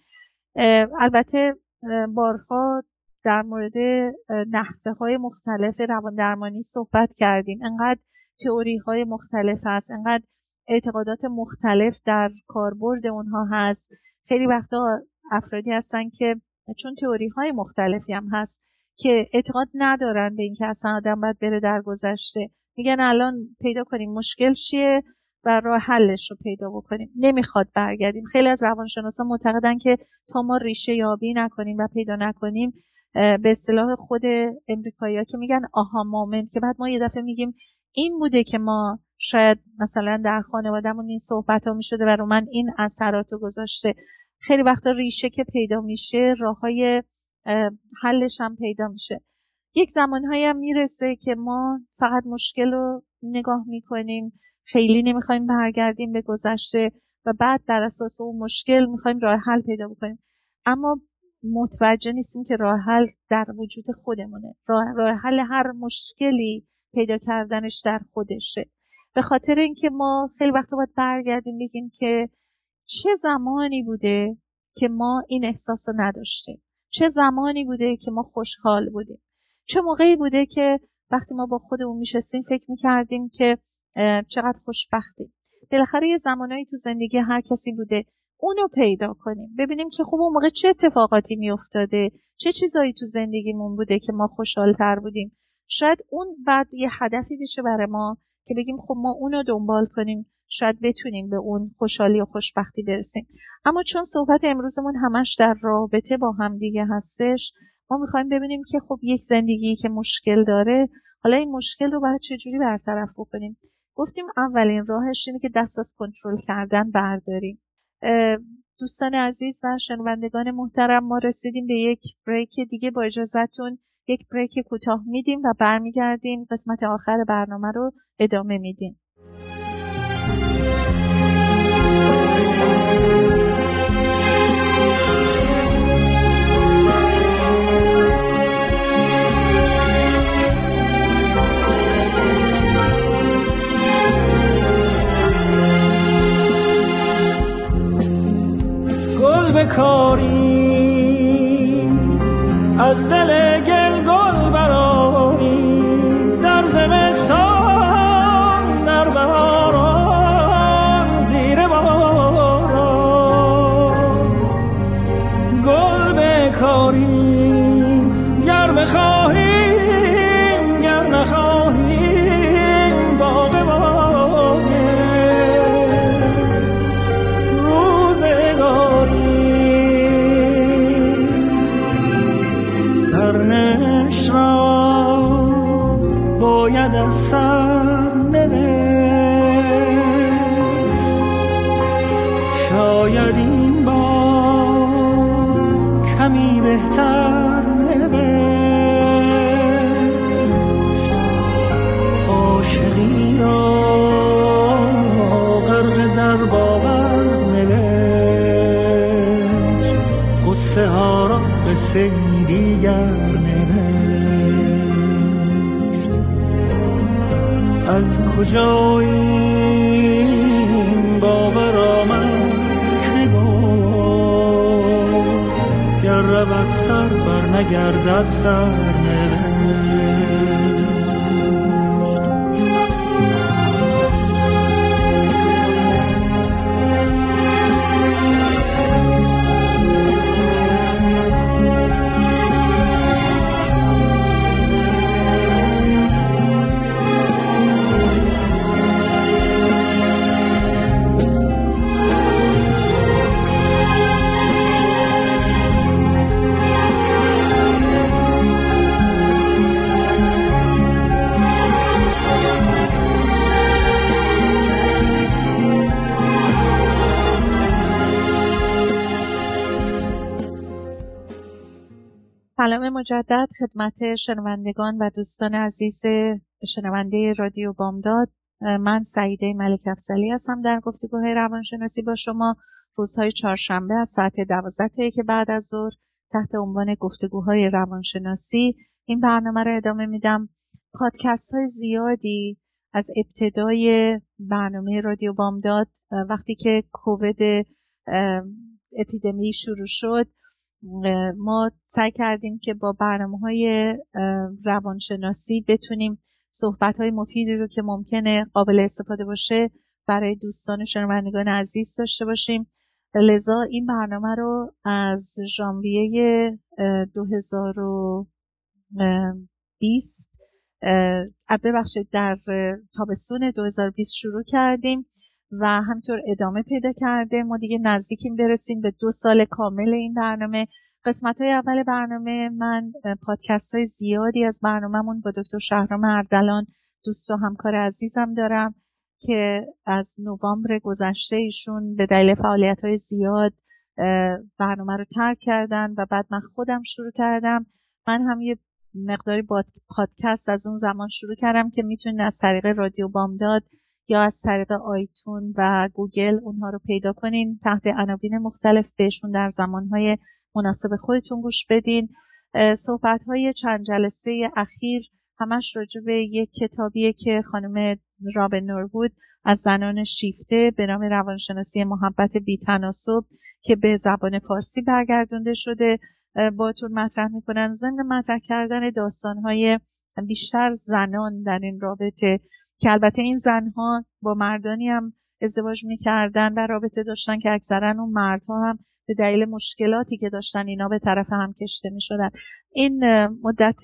البته بارها در مورد نحوه های مختلف روان درمانی صحبت کردیم. انقدر تئوری های مختلف هست انقدر اعتقادات مختلف در کاربرد اونها هست. خیلی وقتا افرادی هستن که چون تئوری های مختلفی هم هست که اعتقاد ندارن به اینکه اصلا آدم باید بره در گذشته میگن الان پیدا کنیم مشکل چیه؟ و راه حلش رو پیدا بکنیم. نمی‌خواد برگردیم. خیلی از روانشناسان معتقدن که تا ما ریشه یابی نکنیم و پیدا نکنیم به اصطلاح خود امریکایی که میگن آها مومنت که بعد ما یه دفعه میگیم این بوده که ما شاید مثلا در خانوادهمون این صحبت ها می‌شده و رو من این اثرات رو گذاشته. خیلی وقتا ریشه که پیدا میشه راه های حلش هم پیدا میشه. یک زمانهایی هم می‌رسه که ما فقط مشکل رو نگاه می‌کنیم خیلی نمی‌خوایم برگردیم به گذشته و بعد در اساس اون مشکل می‌خوایم راه حل پیدا بکنیم. اما متوجه نیستیم که راه حل در وجود خودمونه. راه, راه حل هر مشکلی پیدا کردنش در خودشه. به خاطر اینکه ما خیلی وقت باید برگردیم بگیم که چه زمانی بوده که ما این احساس رو نداشتیم. چه زمانی بوده که ما خوشحال بودیم. چه موقعی بوده که وقتی ما با خودمون میشستیم فکر می‌کردیم که چقدر خوشبختیم. بالاخره یه زمانایی تو زندگی هر کسی بوده. اونو پیدا کنیم. ببینیم که خب اون موقع چه اتفاقاتی میافتاده. چه چیزایی تو زندگیمون بوده که ما خوشحالتر بودیم. شاید اون بعد یه هدفی بشه برای ما که بگیم خب ما اونو دنبال کنیم شاید بتونیم به اون خوشحالی و خوشبختی برسیم. اما چون صحبت امروزمون همش در رابطه با همدیگه هستش ما می‌خوایم ببینیم که خب یک زندگی که مشکل داره حالا این مشکل رو باید چجوری برطرف بکنیم؟ گفتیم اولین راهش اینه که دست از کنترل کردن برداریم. دوستان عزیز و شنوندگان محترم ما رسیدیم به یک بریک دیگه. با اجازهتون یک بریک کوتاه میدیم و برمیگردیم. قسمت آخر برنامه رو ادامه میدیم. مجدد خدمت شنوندگان و دوستان عزیز شنونده رادیو بامداد. من سعیده ملک افزلی هستم در گفتگوهای روانشناسی با شما. روزهای چهارشنبه از ساعت دوازده تا که بعد از ظهر تحت عنوان گفتگوهای روانشناسی. این برنامه رو ادامه میدم. پادکست های زیادی از ابتدای برنامه رادیو بامداد وقتی که کووید اپیدمی شروع شد ما سعی کردیم که با برنامه های روانشناسی بتونیم صحبت های مفیدی رو که ممکنه قابل استفاده باشه برای دوستان شنوندگان عزیز داشته باشیم. لذا این برنامه رو از ژانویه 2020 ببخشید در تابستون 2020 شروع کردیم. و همطور ادامه پیدا کرده ما دیگه نزدیکیم برسیم به دو سال کامل این برنامه. قسمت های اول برنامه من پادکست های زیادی از برنامهمون با دکتر شهرام اردلان دوست و همکار عزیزم دارم که از نوامبر گذشته ایشون به دلیل فعالیت های زیاد برنامه رو ترک کردن و بعد من خودم شروع کردم. من هم یه مقداری پادکست از اون زمان شروع کردم که می‌تونید از طریق رادیو بامداد یا از طریق آیتون و گوگل اونها رو پیدا کنین. تحت عناوین مختلف بهشون در زمانهای مناسب خودتون گوش بدین. صحبت های چند جلسه اخیر همش راجع به یک کتابیه که خانم رابن نوربود از زنان شیفته به نام روانشناسی محبت بیتناسب که به زبان فارسی برگردونده شده. باتون مطرح می‌کنن. ضمن مطرح کردن داستانهای بیشتر زنان در این رابطه. که البته این زنها با مردانی هم ازدواج می‌کردن و رابطه داشتن که اکثرا اون مردها هم به دلیل مشکلاتی که داشتن اینا به طرف هم کشته می‌شدن. این مدت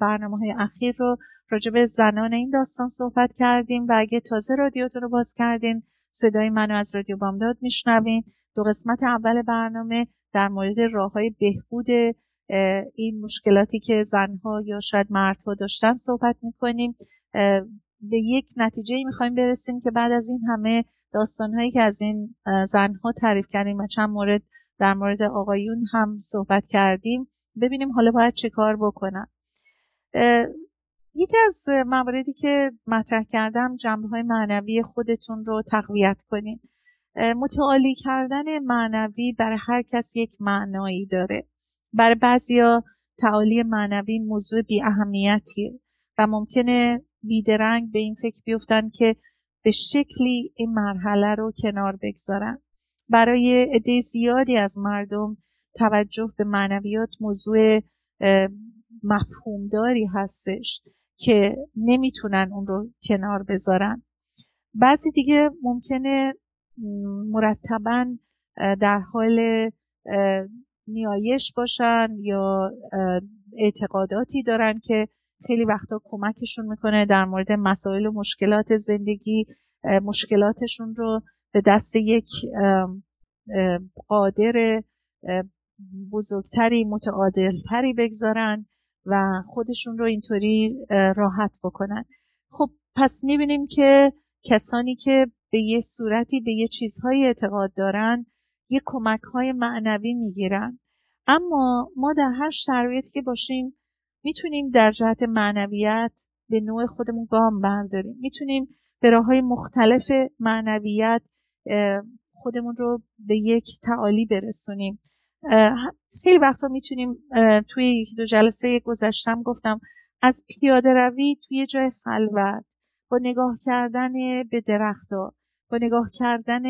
برنامه های اخیر رو راجع به زنان این داستان صحبت کردیم و اگه تازه رادیوتون رو باز کردین صدای منو از رادیو بامداد میشنوین. دو قسمت اول برنامه در مورد راه های بهبود این مشکلاتی که زنها یا شاید مردها داشتن صحبت می‌کنیم. به یک نتیجه می‌خوایم برسیم که بعد از این همه داستانهایی که از این زنها تعریف کردیم و چند مورد در مورد آقایون هم صحبت کردیم ببینیم حالا باید چه کار بکنن. یکی از مواردی که مطرح کردم جنبه های معنوی خودتون رو تقویت کنین. متعالی کردن معنوی برای هر کس یک معنایی داره. برای بعضیا تعالی معنوی موضوع بی اهمیتیه و ممکنه بیدرنگ به این فکر بیفتن که به شکلی این مرحله رو کنار بگذارن. برای عده زیادی از مردم توجه به معنویات موضوع مفهومداری هستش که نمی‌تونن اون رو کنار بذارن. بعضی دیگه ممکنه مرتبا در حال نیایش باشن یا اعتقاداتی دارن که خیلی وقتا کمکشون می‌کنه در مورد مسائل و مشکلات زندگی مشکلاتشون رو به دست یک قادر بزرگتری متعادلتری بگذارن و خودشون رو اینطوری راحت بکنن. خب پس می‌بینیم که کسانی که به یه صورتی به یه چیزهایی اعتقاد دارن یه کمک های معنوی می‌گیرن. اما ما در هر شرایطی که باشیم می‌تونیم در جهت معنویت به نوع خودمون گام برداریم. می‌تونیم به راه های مختلف معنویت خودمون رو به یک تعالی برسونیم. خیلی وقتا می‌تونیم توی یکی دو جلسه گذشتم گفتم از پیاده روی توی جای خلوت با نگاه کردن به درختها با نگاه کردن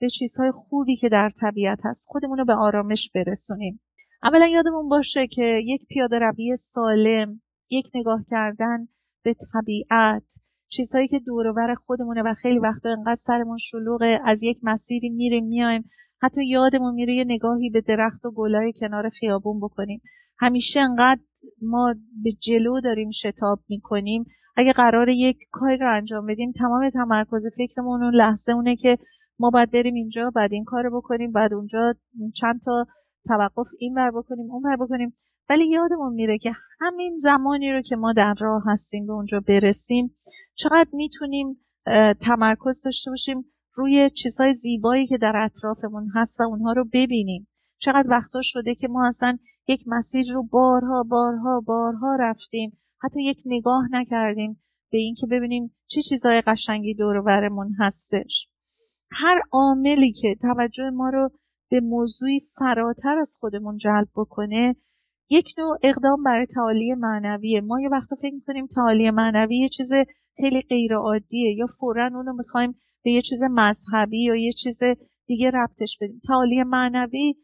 به چیزهای خوبی که در طبیعت هست خودمون رو به آرامش برسونیم. اولا یادمون باشه که یک پیاده روی سالم یک نگاه کردن به طبیعت چیزهایی که دور خودمونه و خیلی وقتا انقدر سرمون شلوغه از یک مسیری میریم میایم. حتی یادمون میره یه نگاهی به درخت و گلای کنار خیابون بکنیم. همیشه انقدر ما به جلو داریم شتاب می‌کنیم. اگه قرار یک کاری رو انجام بدیم تمام تمرکز فکرمون اون لحظه اونه که ما باید بریم اینجا بعد این کار رو بکنیم بعد اونجا چند تا توقف این بر بکنیم اون بر بکنیم. ولی یادمون میره که همین زمانی رو که ما در راه هستیم به اونجا برسیم چقدر می‌تونیم تمرکز داشته باشیم روی چیزهای زیبایی که در اطرافمون هست و اونها رو ببینیم. چقدر وقتا شده که ما اصلا یک مسیر رو بارها بارها بارها رفتیم. حتی یک نگاه نکردیم به اینکه ببینیم چه چیزهای قشنگی دور برمون هستش. هر عاملی که توجه ما رو به موضوعی فراتر از خودمون جلب بکنه یک نوع اقدام برای تعالی معنویه. ما یه وقتا فکر می‌کنیم تعالی معنوی یه چیز خیلی غیر عادیه یا فورا اونو می‌خوایم به یه چیز مذهبی یا یه چیز دیگه ربطش بدیم. تعالی معنوی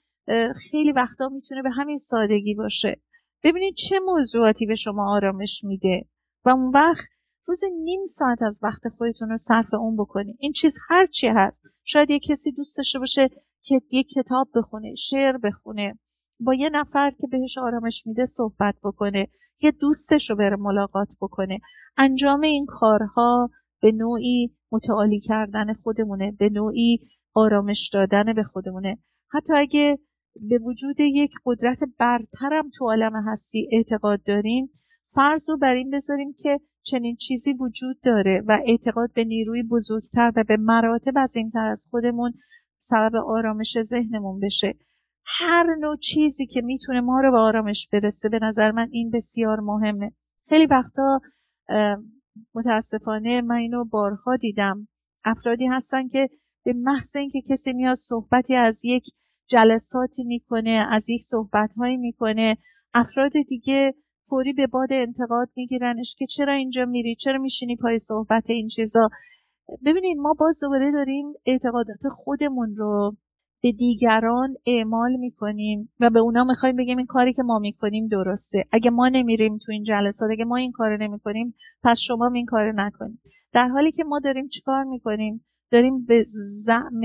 خیلی وقتا می‌تونه به همین سادگی باشه. ببینید چه موضوعاتی به شما آرامش میده و اون وقت روز نیم ساعت از وقت خودتون رو صرف اون بکنید. این چیز هر چی هست. شاید یه کسی دوست داشته باشه که یک کتاب بخونه شعر بخونه. با یه نفر که بهش آرامش میده صحبت بکنه یه دوستش رو بره ملاقات بکنه. انجام این کارها به نوعی متعالی کردن خودمونه به نوعی آرامش دادن به خودمونه. حتی اگه به وجود یک قدرت برترم تو عالم هستی اعتقاد داریم فرض رو بر این بذاریم که چنین چیزی وجود داره و اعتقاد به نیروی بزرگتر و به مراتب عظیمتر از خودمون سبب آرامش ذهنمون بشه. هر نوع چیزی که می‌تونه ما رو به آرامش برسه به نظر من این بسیار مهمه. خیلی وقتا متاسفانه من اینو بارها دیدم. افرادی هستن که به محض اینکه کسی میاد صحبتی از یک جلساتی می‌کنه از یک صحبتهایی می‌کنه افراد دیگه فوری به باد انتقاد میگیرنش که چرا اینجا میری؟ چرا میشینی پای صحبت این چیزا؟ ببینید ما باز دوباره داریم اعتقادات خودمون رو به دیگران اعمال می‌کنیم و به اونا می‌خوایم بگیم این کاری که ما می‌کنیم درسته. اگه ما نمیریم تو این جلسات اگه ما این کار نمی‌کنیم پس شما این کار نکنیم در حالی که ما داریم چیکار می‌کنیم؟ داریم به زعم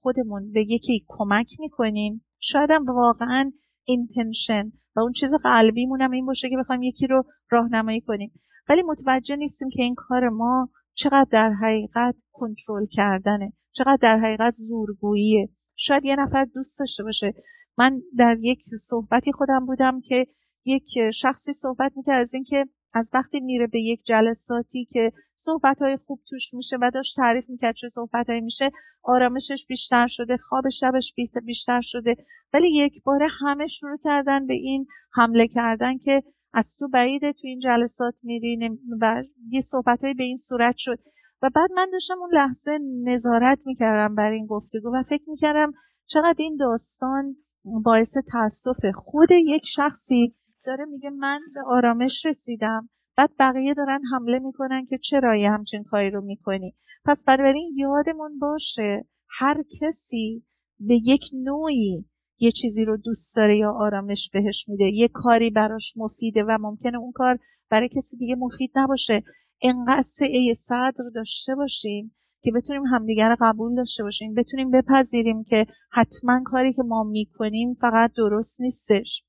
خودمون به یکی کمک می‌کنیم. شاید هم واقعا اینتنشن و اون چیز قلبیمون هم این باشه که بخوایم یکی رو راهنمایی کنیم. ولی متوجه نیستیم که این کار ما چقدر در حقیقت کنترل کردنه چقدر در حقیقت زورگوییه. شاید یه نفر دوست داشته باشه. من در یک صحبتی خودم بودم که یک شخصی صحبت می‌کرد از اینکه از وقتی میره به یک جلساتی که صحبت های خوب توش میشه و داشت تعریف می‌کرد چه صحبت های میشه آرامشش بیشتر شده خواب شبش بیشتر شده. ولی یک باره همه شروع کردن به این حمله کردن که از تو بعیده تو این جلسات میری و یه صحبت های به این صورت شد. و بعد من داشتم اون لحظه نظارت می‌کردم بر این گفتگو و فکر می‌کردم چقدر این داستان باعث تاسف خود یک شخصی داره. میگه من به آرامش رسیدم. بعد بقیه دارن حمله می‌کنن که چرا یه همچین کاری رو می‌کنی؟ پس بنابراین یادمون باشه هر کسی به یک نوعی یه چیزی رو دوست داره یا آرامش بهش میده یه کاری براش مفیده و ممکنه اون کار برای کسی دیگه مفید نباشه. انقدر سعه صدر داشته باشیم که بتونیم همدیگر رو قبول داشته باشیم بتونیم بپذیریم که حتما کاری که ما می‌کنیم فقط درست نیستش.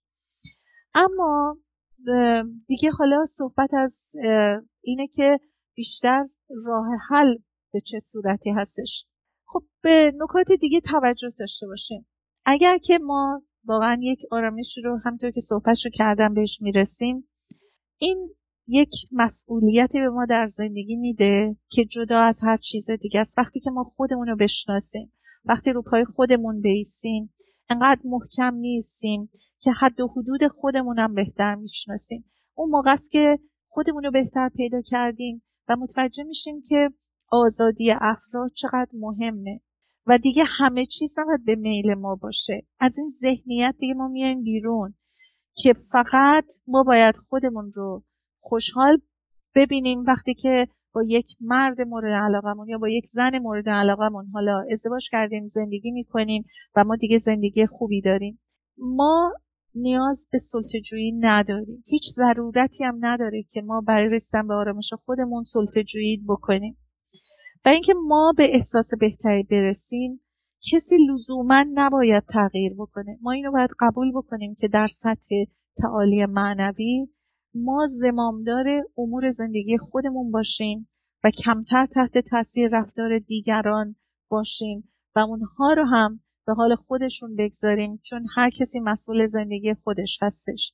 اما دیگه حالا صحبت از اینه که بیشتر راه حل به چه صورتی هستش. خب به نکات دیگه توجه داشته باشیم. اگر که ما واقعا یک آرامش رو همطور که صحبت رو کردم بهش می‌رسیم این یک مسئولیتی به ما در زندگی میده که جدا از هر چیز دیگه است. وقتی که ما خودمون رو بشناسیم وقتی رو پای خودمون بیستیم انقدر محکم نیستیم که حد و حدود خودمون هم بهتر می‌شناسیم. اون موقع است که خودمون رو بهتر پیدا کردیم و متوجه میشیم که آزادی افراد چقدر مهمه. و دیگه همه چیز نباید به میل ما باشه. از این ذهنیت دیگه ما میایم بیرون که فقط ما باید خودمون رو خوشحال ببینیم وقتی که با یک مرد مورد علاقمون یا با یک زن مورد علاقمون حالا ازدواج کردیم زندگی می‌کنیم و ما دیگه زندگی خوبی داریم. ما نیاز به سلطجویی نداریم. هیچ ضرورتی هم نداره که ما برای رسیدن به آرامش خودمون سلطجویی بکنیم. و اینکه ما به احساس بهتری برسیم کسی لزوما نباید تغییر بکنه. ما اینو باید قبول بکنیم که در سطح تعالی معنوی ما زمامدار امور زندگی خودمون باشیم و کمتر تحت تاثیر رفتار دیگران باشیم و اونها رو هم به حال خودشون بگذاریم چون هر کسی مسئول زندگی خودش هستش.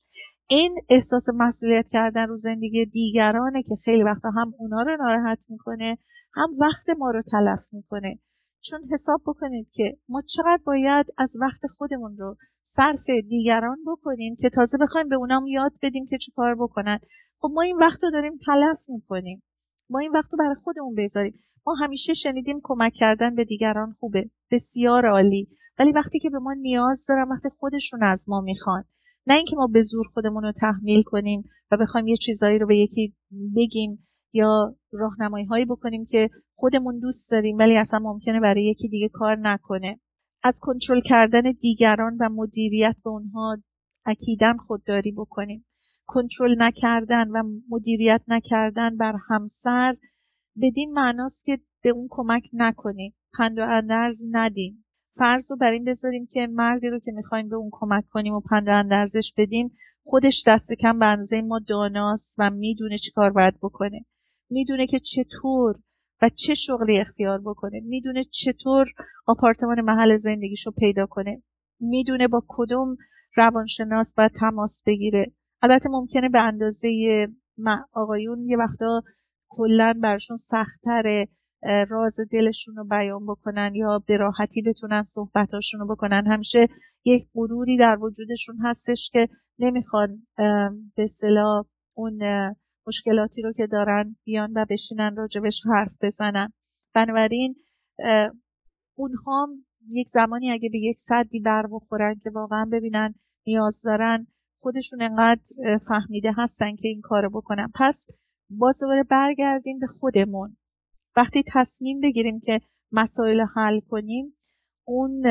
این احساس مسئولیت کردن رو زندگی دیگرانه که خیلی وقتا هم اونا رو ناراحت می‌کنه هم وقت ما رو تلف می‌کنه. چون حساب بکنید که ما چقدر باید از وقت خودمون رو صرف دیگران بکنیم که تازه بخوایم به اونام یاد بدیم که چه کار بکنن. خب ما این وقت رو داریم تلف می‌کنیم. ما این وقت رو برای خودمون بذاریم ما همیشه شنیدیم کمک کردن به دیگران خوبه. بسیار عالی. ولی وقتی که به ما نیاز دارن وقتی خودشون از ما می‌خوان. نه اینکه ما به زور خودمون رو تحمیل کنیم و بخوایم یه چیزایی رو به یکی بگیم یا راهنمایی هایی بکنیم که خودمون دوست داریم ولی اصلا ممکنه برای یکی دیگه کار نکنه. از کنترل کردن دیگران و مدیریت به اونها اکیدا خودداری بکنیم. کنترل نکردن و مدیریت نکردن بر همسر بدین معناست که به اون کمک نکنیم. پند و اندرز ندیم. فرض رو بر این بذاریم که مردی رو که می‌خوایم به اون کمک کنیم و پند اندرزش بدیم خودش دست کم به اندازه ما داناست و می‌دونه چی کار باید بکنه. می‌دونه که چطور و چه شغلی اختیار بکنه. می‌دونه چطور آپارتمان محل زندگیشو پیدا کنه. می‌دونه با کدوم روانشناس باید تماس بگیره. البته ممکنه به اندازه آقایون یه وقتا کلا برشون سختتره. راز دلشون رو بیان بکنن یا به راحتی بتونن صحبتاشون رو بکنن. همیشه یک غروری در وجودشون هستش که نمی‌خوان به اصطلاح اون مشکلاتی رو که دارن بیان و بشینن راجبش حرف بزنن. بنابراین اونها یک زمانی اگه به یک صدی بر بخورن که واقعا ببینن نیاز دارن خودشون انقدر فهمیده هستن که این کارو بکنن. پس باز دوباره برگردیم به خودمون. وقتی تصمیم بگیریم که مسائل حل کنیم اون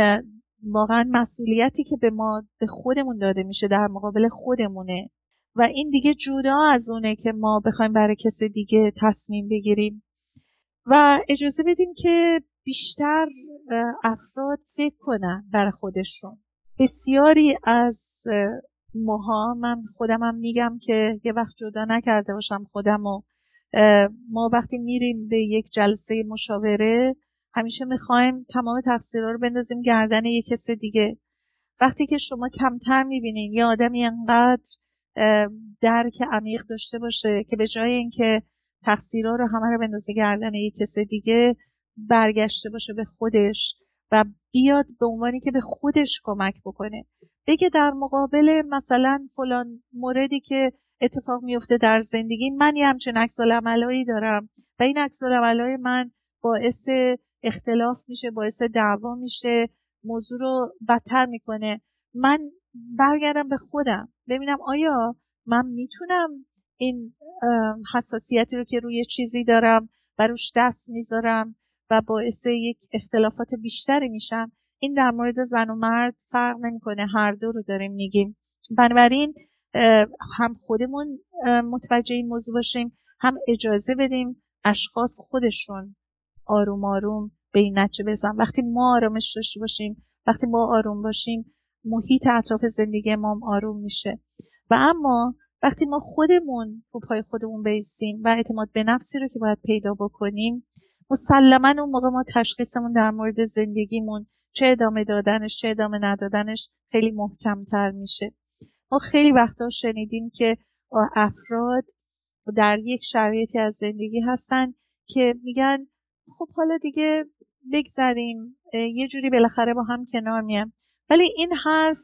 واقعا مسئولیتی که به ما به خودمون داده میشه در مقابل خودمونه. و این دیگه جدا از اونه که ما بخوایم برای کس دیگه تصمیم بگیریم. و اجازه بدیم که بیشتر افراد فکر کنن برای خودشون. بسیاری از ماها من خودمم میگم که یه وقت جدا نکرده باشم خودم و ما وقتی میریم به یک جلسه مشاوره همیشه می‌خوایم تمام تقصیرها رو بندازیم گردن یک کس دیگه. وقتی که شما کمتر می‌بینین یه آدمی انقدر درک عمیق داشته باشه که به جای اینکه تقصیرها رو همه رو بندازه گردن یک کس دیگه برگشته باشه به خودش و بیاد به عنوانی که به خودش کمک بکنه. بگه در مقابل مثلا فلان موردی که اتفاق میفته در زندگی. من یه همچین عکس عملایی دارم و این عکس عملای من باعث اختلاف میشه باعث دعوا میشه موضوع رو بدتر می‌کنه. من برگردم به خودم. ببینم آیا من می‌تونم این حساسیتی رو که روی چیزی دارم و روش دست می‌ذارم و باعث یک اختلافات بیشتری میشم این در مورد زن و مرد فرق نمی‌کنه. هر دو رو داریم میگیم. بنابراین هم خودمون متوجه این موضوع باشیم هم اجازه بدیم اشخاص خودشون آروم آروم به این نتیجه برسن. وقتی ما آرامش داشته باشیم وقتی ما آروم باشیم محیط اطراف زندگی ما آروم میشه. و اما وقتی ما خودمون رو پای خودمون بیستیم و اعتماد به نفسی رو که باید پیدا بکنیم مسلما اون موقع ما تشخیصمون در مورد زندگیمون چه ادامه دادنش چه ادامه ندادنش خیلی محکمتر میشه. ما خیلی وقتا شنیدیم که افراد در یک شرایطی از زندگی هستن که میگن خب حالا دیگه بگذریم یه جوری بالاخره با هم کنار میام ولی این حرف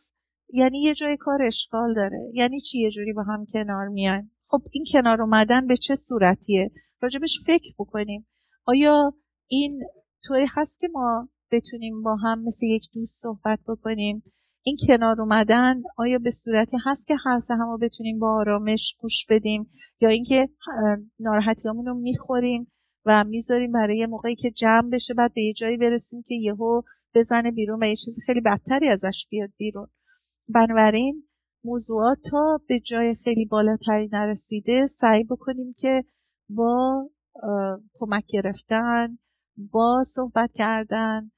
یعنی یه جای کار اشکال داره. یعنی چی یه جوری با هم کنار میان خب این کنار اومدن به چه صورتیه؟ راجبش فکر بکنیم. آیا این طوری هست که ما بتونیم با هم مثل یک دوست صحبت بکنیم. این کنار اومدن آیا به صورتی هست که حرف همو بتونیم با آرامش گوش بدیم یا اینکه ناراحتیامون رو می‌خوریم و می‌ذاریم برای موقعی که جمع بشه بعد به یه جایی برسیم که یهو بزنه بیرون و یه چیز خیلی بدتری ازش بیاد بیرون. بنابراین موضوعات تا به جای خیلی بالاتری نرسیده سعی بکنیم که با کمک گرفتن با صحبت کردن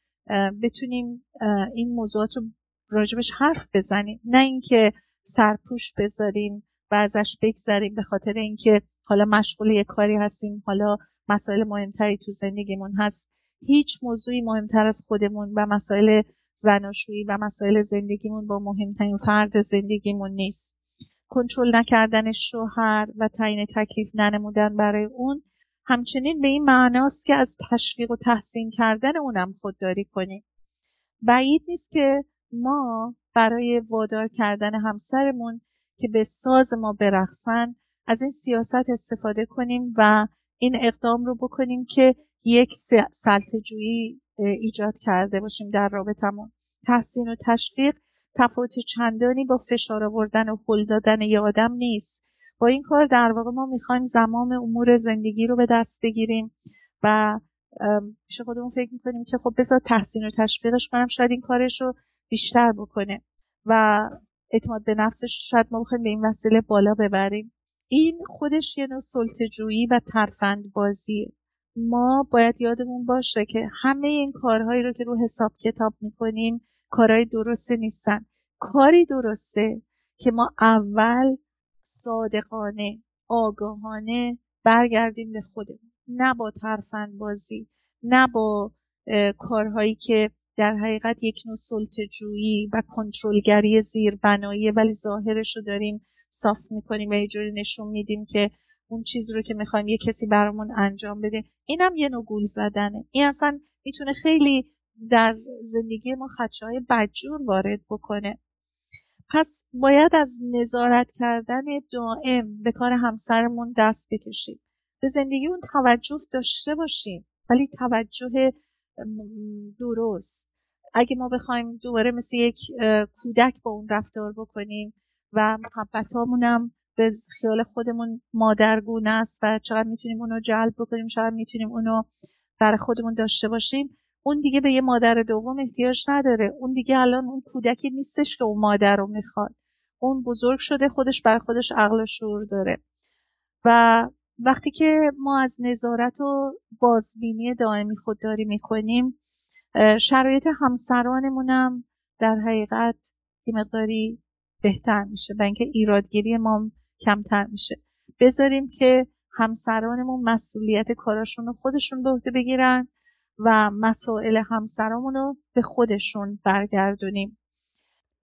بتونیم این موضوعات رو راجبش حرف بزنیم. نه اینکه سرپوش بذاریم و ازش بگذریم به خاطر اینکه حالا مشغول یه کاری هستیم حالا مسائل مهمتری تو زندگیمون هست. هیچ موضوعی مهمتر از خودمون و مسائل زناشویی و مسائل زندگیمون با مهمترین فرد زندگیمون نیست. کنترل نکردن شوهر و تعیین تکلیف ننمودن برای اون همچنین به این معناست که از تشویق و تحسین کردن اونم خودداری کنیم. بعید نیست که ما برای وادار کردن همسرمون که به ساز ما برقصن از این سیاست استفاده کنیم و این اقدام رو بکنیم که یک سلطجویی ایجاد کرده باشیم در رابطمون تحسین و تشویق تفاوت چندانی با فشار آوردن و هل دادن یه آدم نیست. با این کار در واقع ما می‌خوایم زمام امور زندگی رو به دست بگیریم و پیش خودمون فکر می‌کنیم که خب بذار تحسین و تشویقش کنم شاید این کارش رو بیشتر بکنه و اعتماد به نفسش شاید ما بخوایم به این وسیله بالا ببریم. این خودش یه نوع سلطجویی و ترفند بازیه ما باید یادمون باشه که همه این کارهایی رو که رو حساب کتاب می‌کنیم کارهای درسته نیستن. کاری درسته که ما اول صادقانه آگاهانه برگردیم به خودمون. نه با ترفند بازی نه با کارهایی که در حقیقت یک نوع سلطجویی و کنترلگری زیربنایی ولی ظاهرش رو داریم صاف می‌کنیم و یه جوری نشون میدیم که اون چیز رو که می‌خوایم یه کسی برامون انجام بده اینم یه نوع گول زدنه. این اصلا می‌تونه خیلی در زندگی ما خدشه های بدجور وارد بکنه. پس باید از نظارت کردن دائم به کار همسرمون دست بکشیم. به زندگی اون توجه داشته باشیم ولی توجه درست. اگه ما بخوایم دوباره مثل یک کودک با اون رفتار بکنیم و محبت هامونم به خیال خودمون مادرگونه است و چقدر می‌تونیم اونو جلب بکنیم شاید می‌تونیم اونو برای خودمون داشته باشیم اون دیگه به یه مادر دوم احتیاج نداره. اون دیگه الان اون کودکی نیستش که اون مادر رو می‌خواد. اون بزرگ شده خودش بر خودش عقل و شعور داره. و وقتی که ما از نظارت و بازبینی دائمی خودداری می‌کنیم شرایط همسرانمونم در حقیقت یه مقداری بهتر میشه و اینکه ایرادگیری ما کمتر میشه. بذاریم که همسرانمون مسئولیت کاراشون رو خودشون به عهده بگیرن. و مسائل همسرامون رو به خودشون برگردونیم.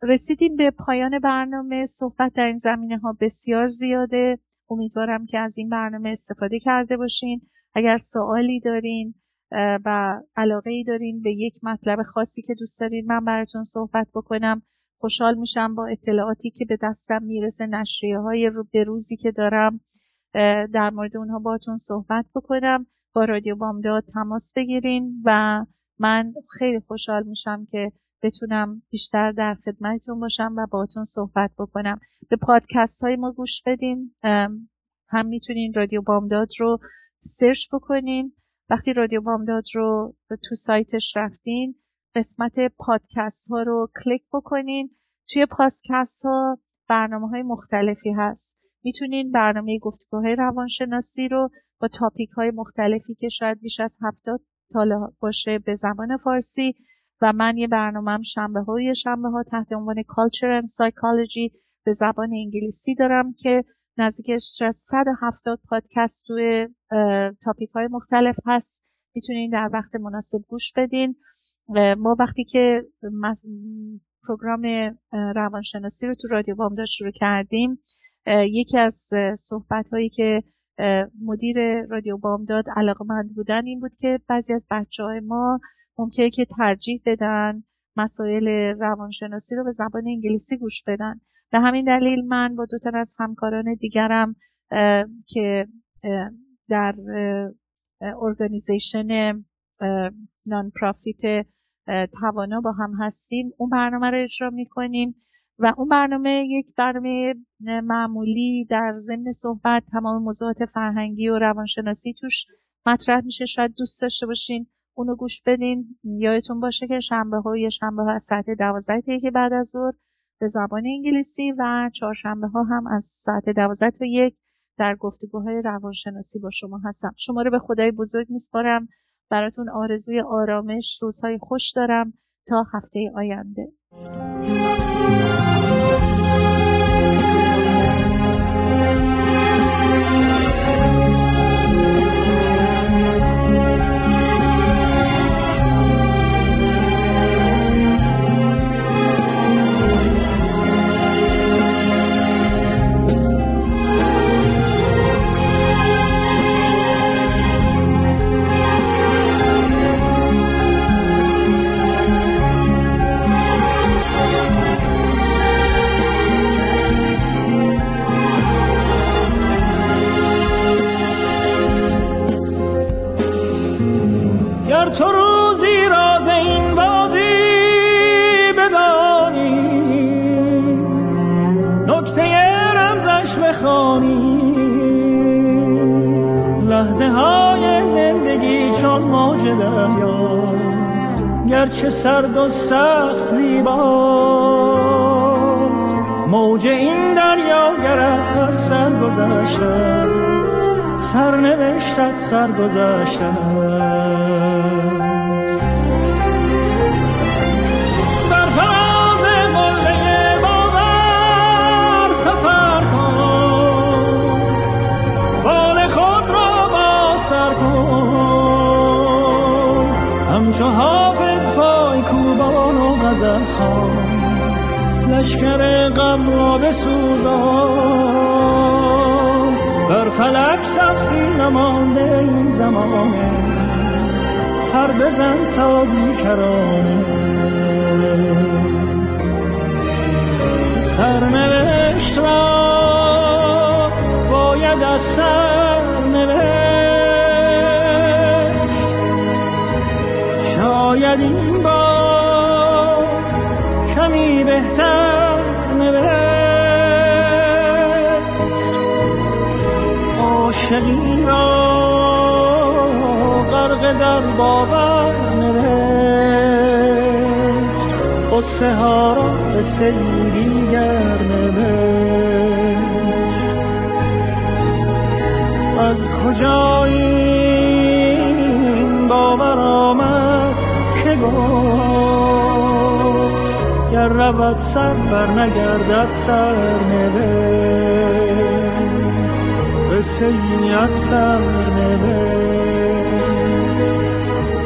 رسیدیم به پایان برنامه. صحبت در این زمینه ها بسیار زیاده. امیدوارم که از این برنامه استفاده کرده باشین. اگر سوالی دارین و علاقه ای دارین به یک مطلب خاصی که دوست دارین من براتون صحبت بکنم خوشحال میشم با اطلاعاتی که به دستم می‌رسه نشریه های به روزی که دارم در مورد اونها باتون صحبت بکنم. با رادیو بامداد تماس بگیرین و من خیلی خوشحال میشم که بتونم بیشتر در خدمتتون باشم و باتون صحبت بکنم. به پادکست های ما گوش بدین. هم می‌تونین رادیو بامداد رو سرچ بکنین. وقتی رادیو بامداد رو تو سایتش رفتین قسمت پادکست ها رو کلیک بکنین. توی پادکست ها برنامه های مختلفی هست. می‌تونین برنامه گفتگوهای روانشناسی رو با تاپیک های مختلفی که شاید بیش از هفتاد تاله باشه به زبان فارسی و من یه برنامه شنبه های شنبه ها تحت عنوان Culture and Psychology به زبان انگلیسی دارم که نزدیک 170 پادکست توی تاپیک های مختلف هست. می‌تونین در وقت مناسب گوش بدین. ما وقتی که پروگرام روانشناسی رو تو رادیو بامداد شروع کردیم یکی از صحبت هایی که مدیر رادیو بامداد علاقه مند بودن این بود که بعضی از بچه های ما ممکنه که ترجیح بدن مسائل روانشناسی رو به زبان انگلیسی گوش بدن. به همین دلیل من با دو تا از همکاران دیگرم که در ارگانیزیشن نان پرافیت توانا با هم هستیم اون برنامه رو اجرا می‌کنیم. و اون برنامه یک برنامه معمولی در ضمن صحبت تمام موضوعات فرهنگی و روانشناسی توش مطرح میشه. شاید دوست داشته باشین اونو گوش بدین. یادتون باشه که شنبه ها یا شنبه ها از ساعت دوازده که بعد از ظهر به زبان انگلیسی و چهارشنبه ها هم از ساعت دوازده تا یک در گفتگوهای روانشناسی با شما هستم. شما رو به خدای بزرگ میسپارم. براتون آرزوی آرامش روزهای خوش دارم تا هفته آینده. گرچه سرد و سخت زیباست. موج این دریا گرد از سر گذشته سرنوشتت سر گذشته لشکر غم را بسوزان. بر فلک سخفی نمانده این زمانه هر بزن تا بیکرانه. سرنوشت را باید از سرنوشت باور نوشت. قصه ها را به دیگر نوشت. از کجا این باور آمد که گفت گر رود سر بر نگردد سر نوشت. قصه از سر نوشت.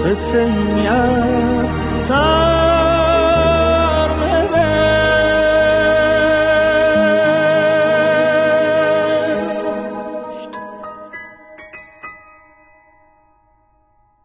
قصه از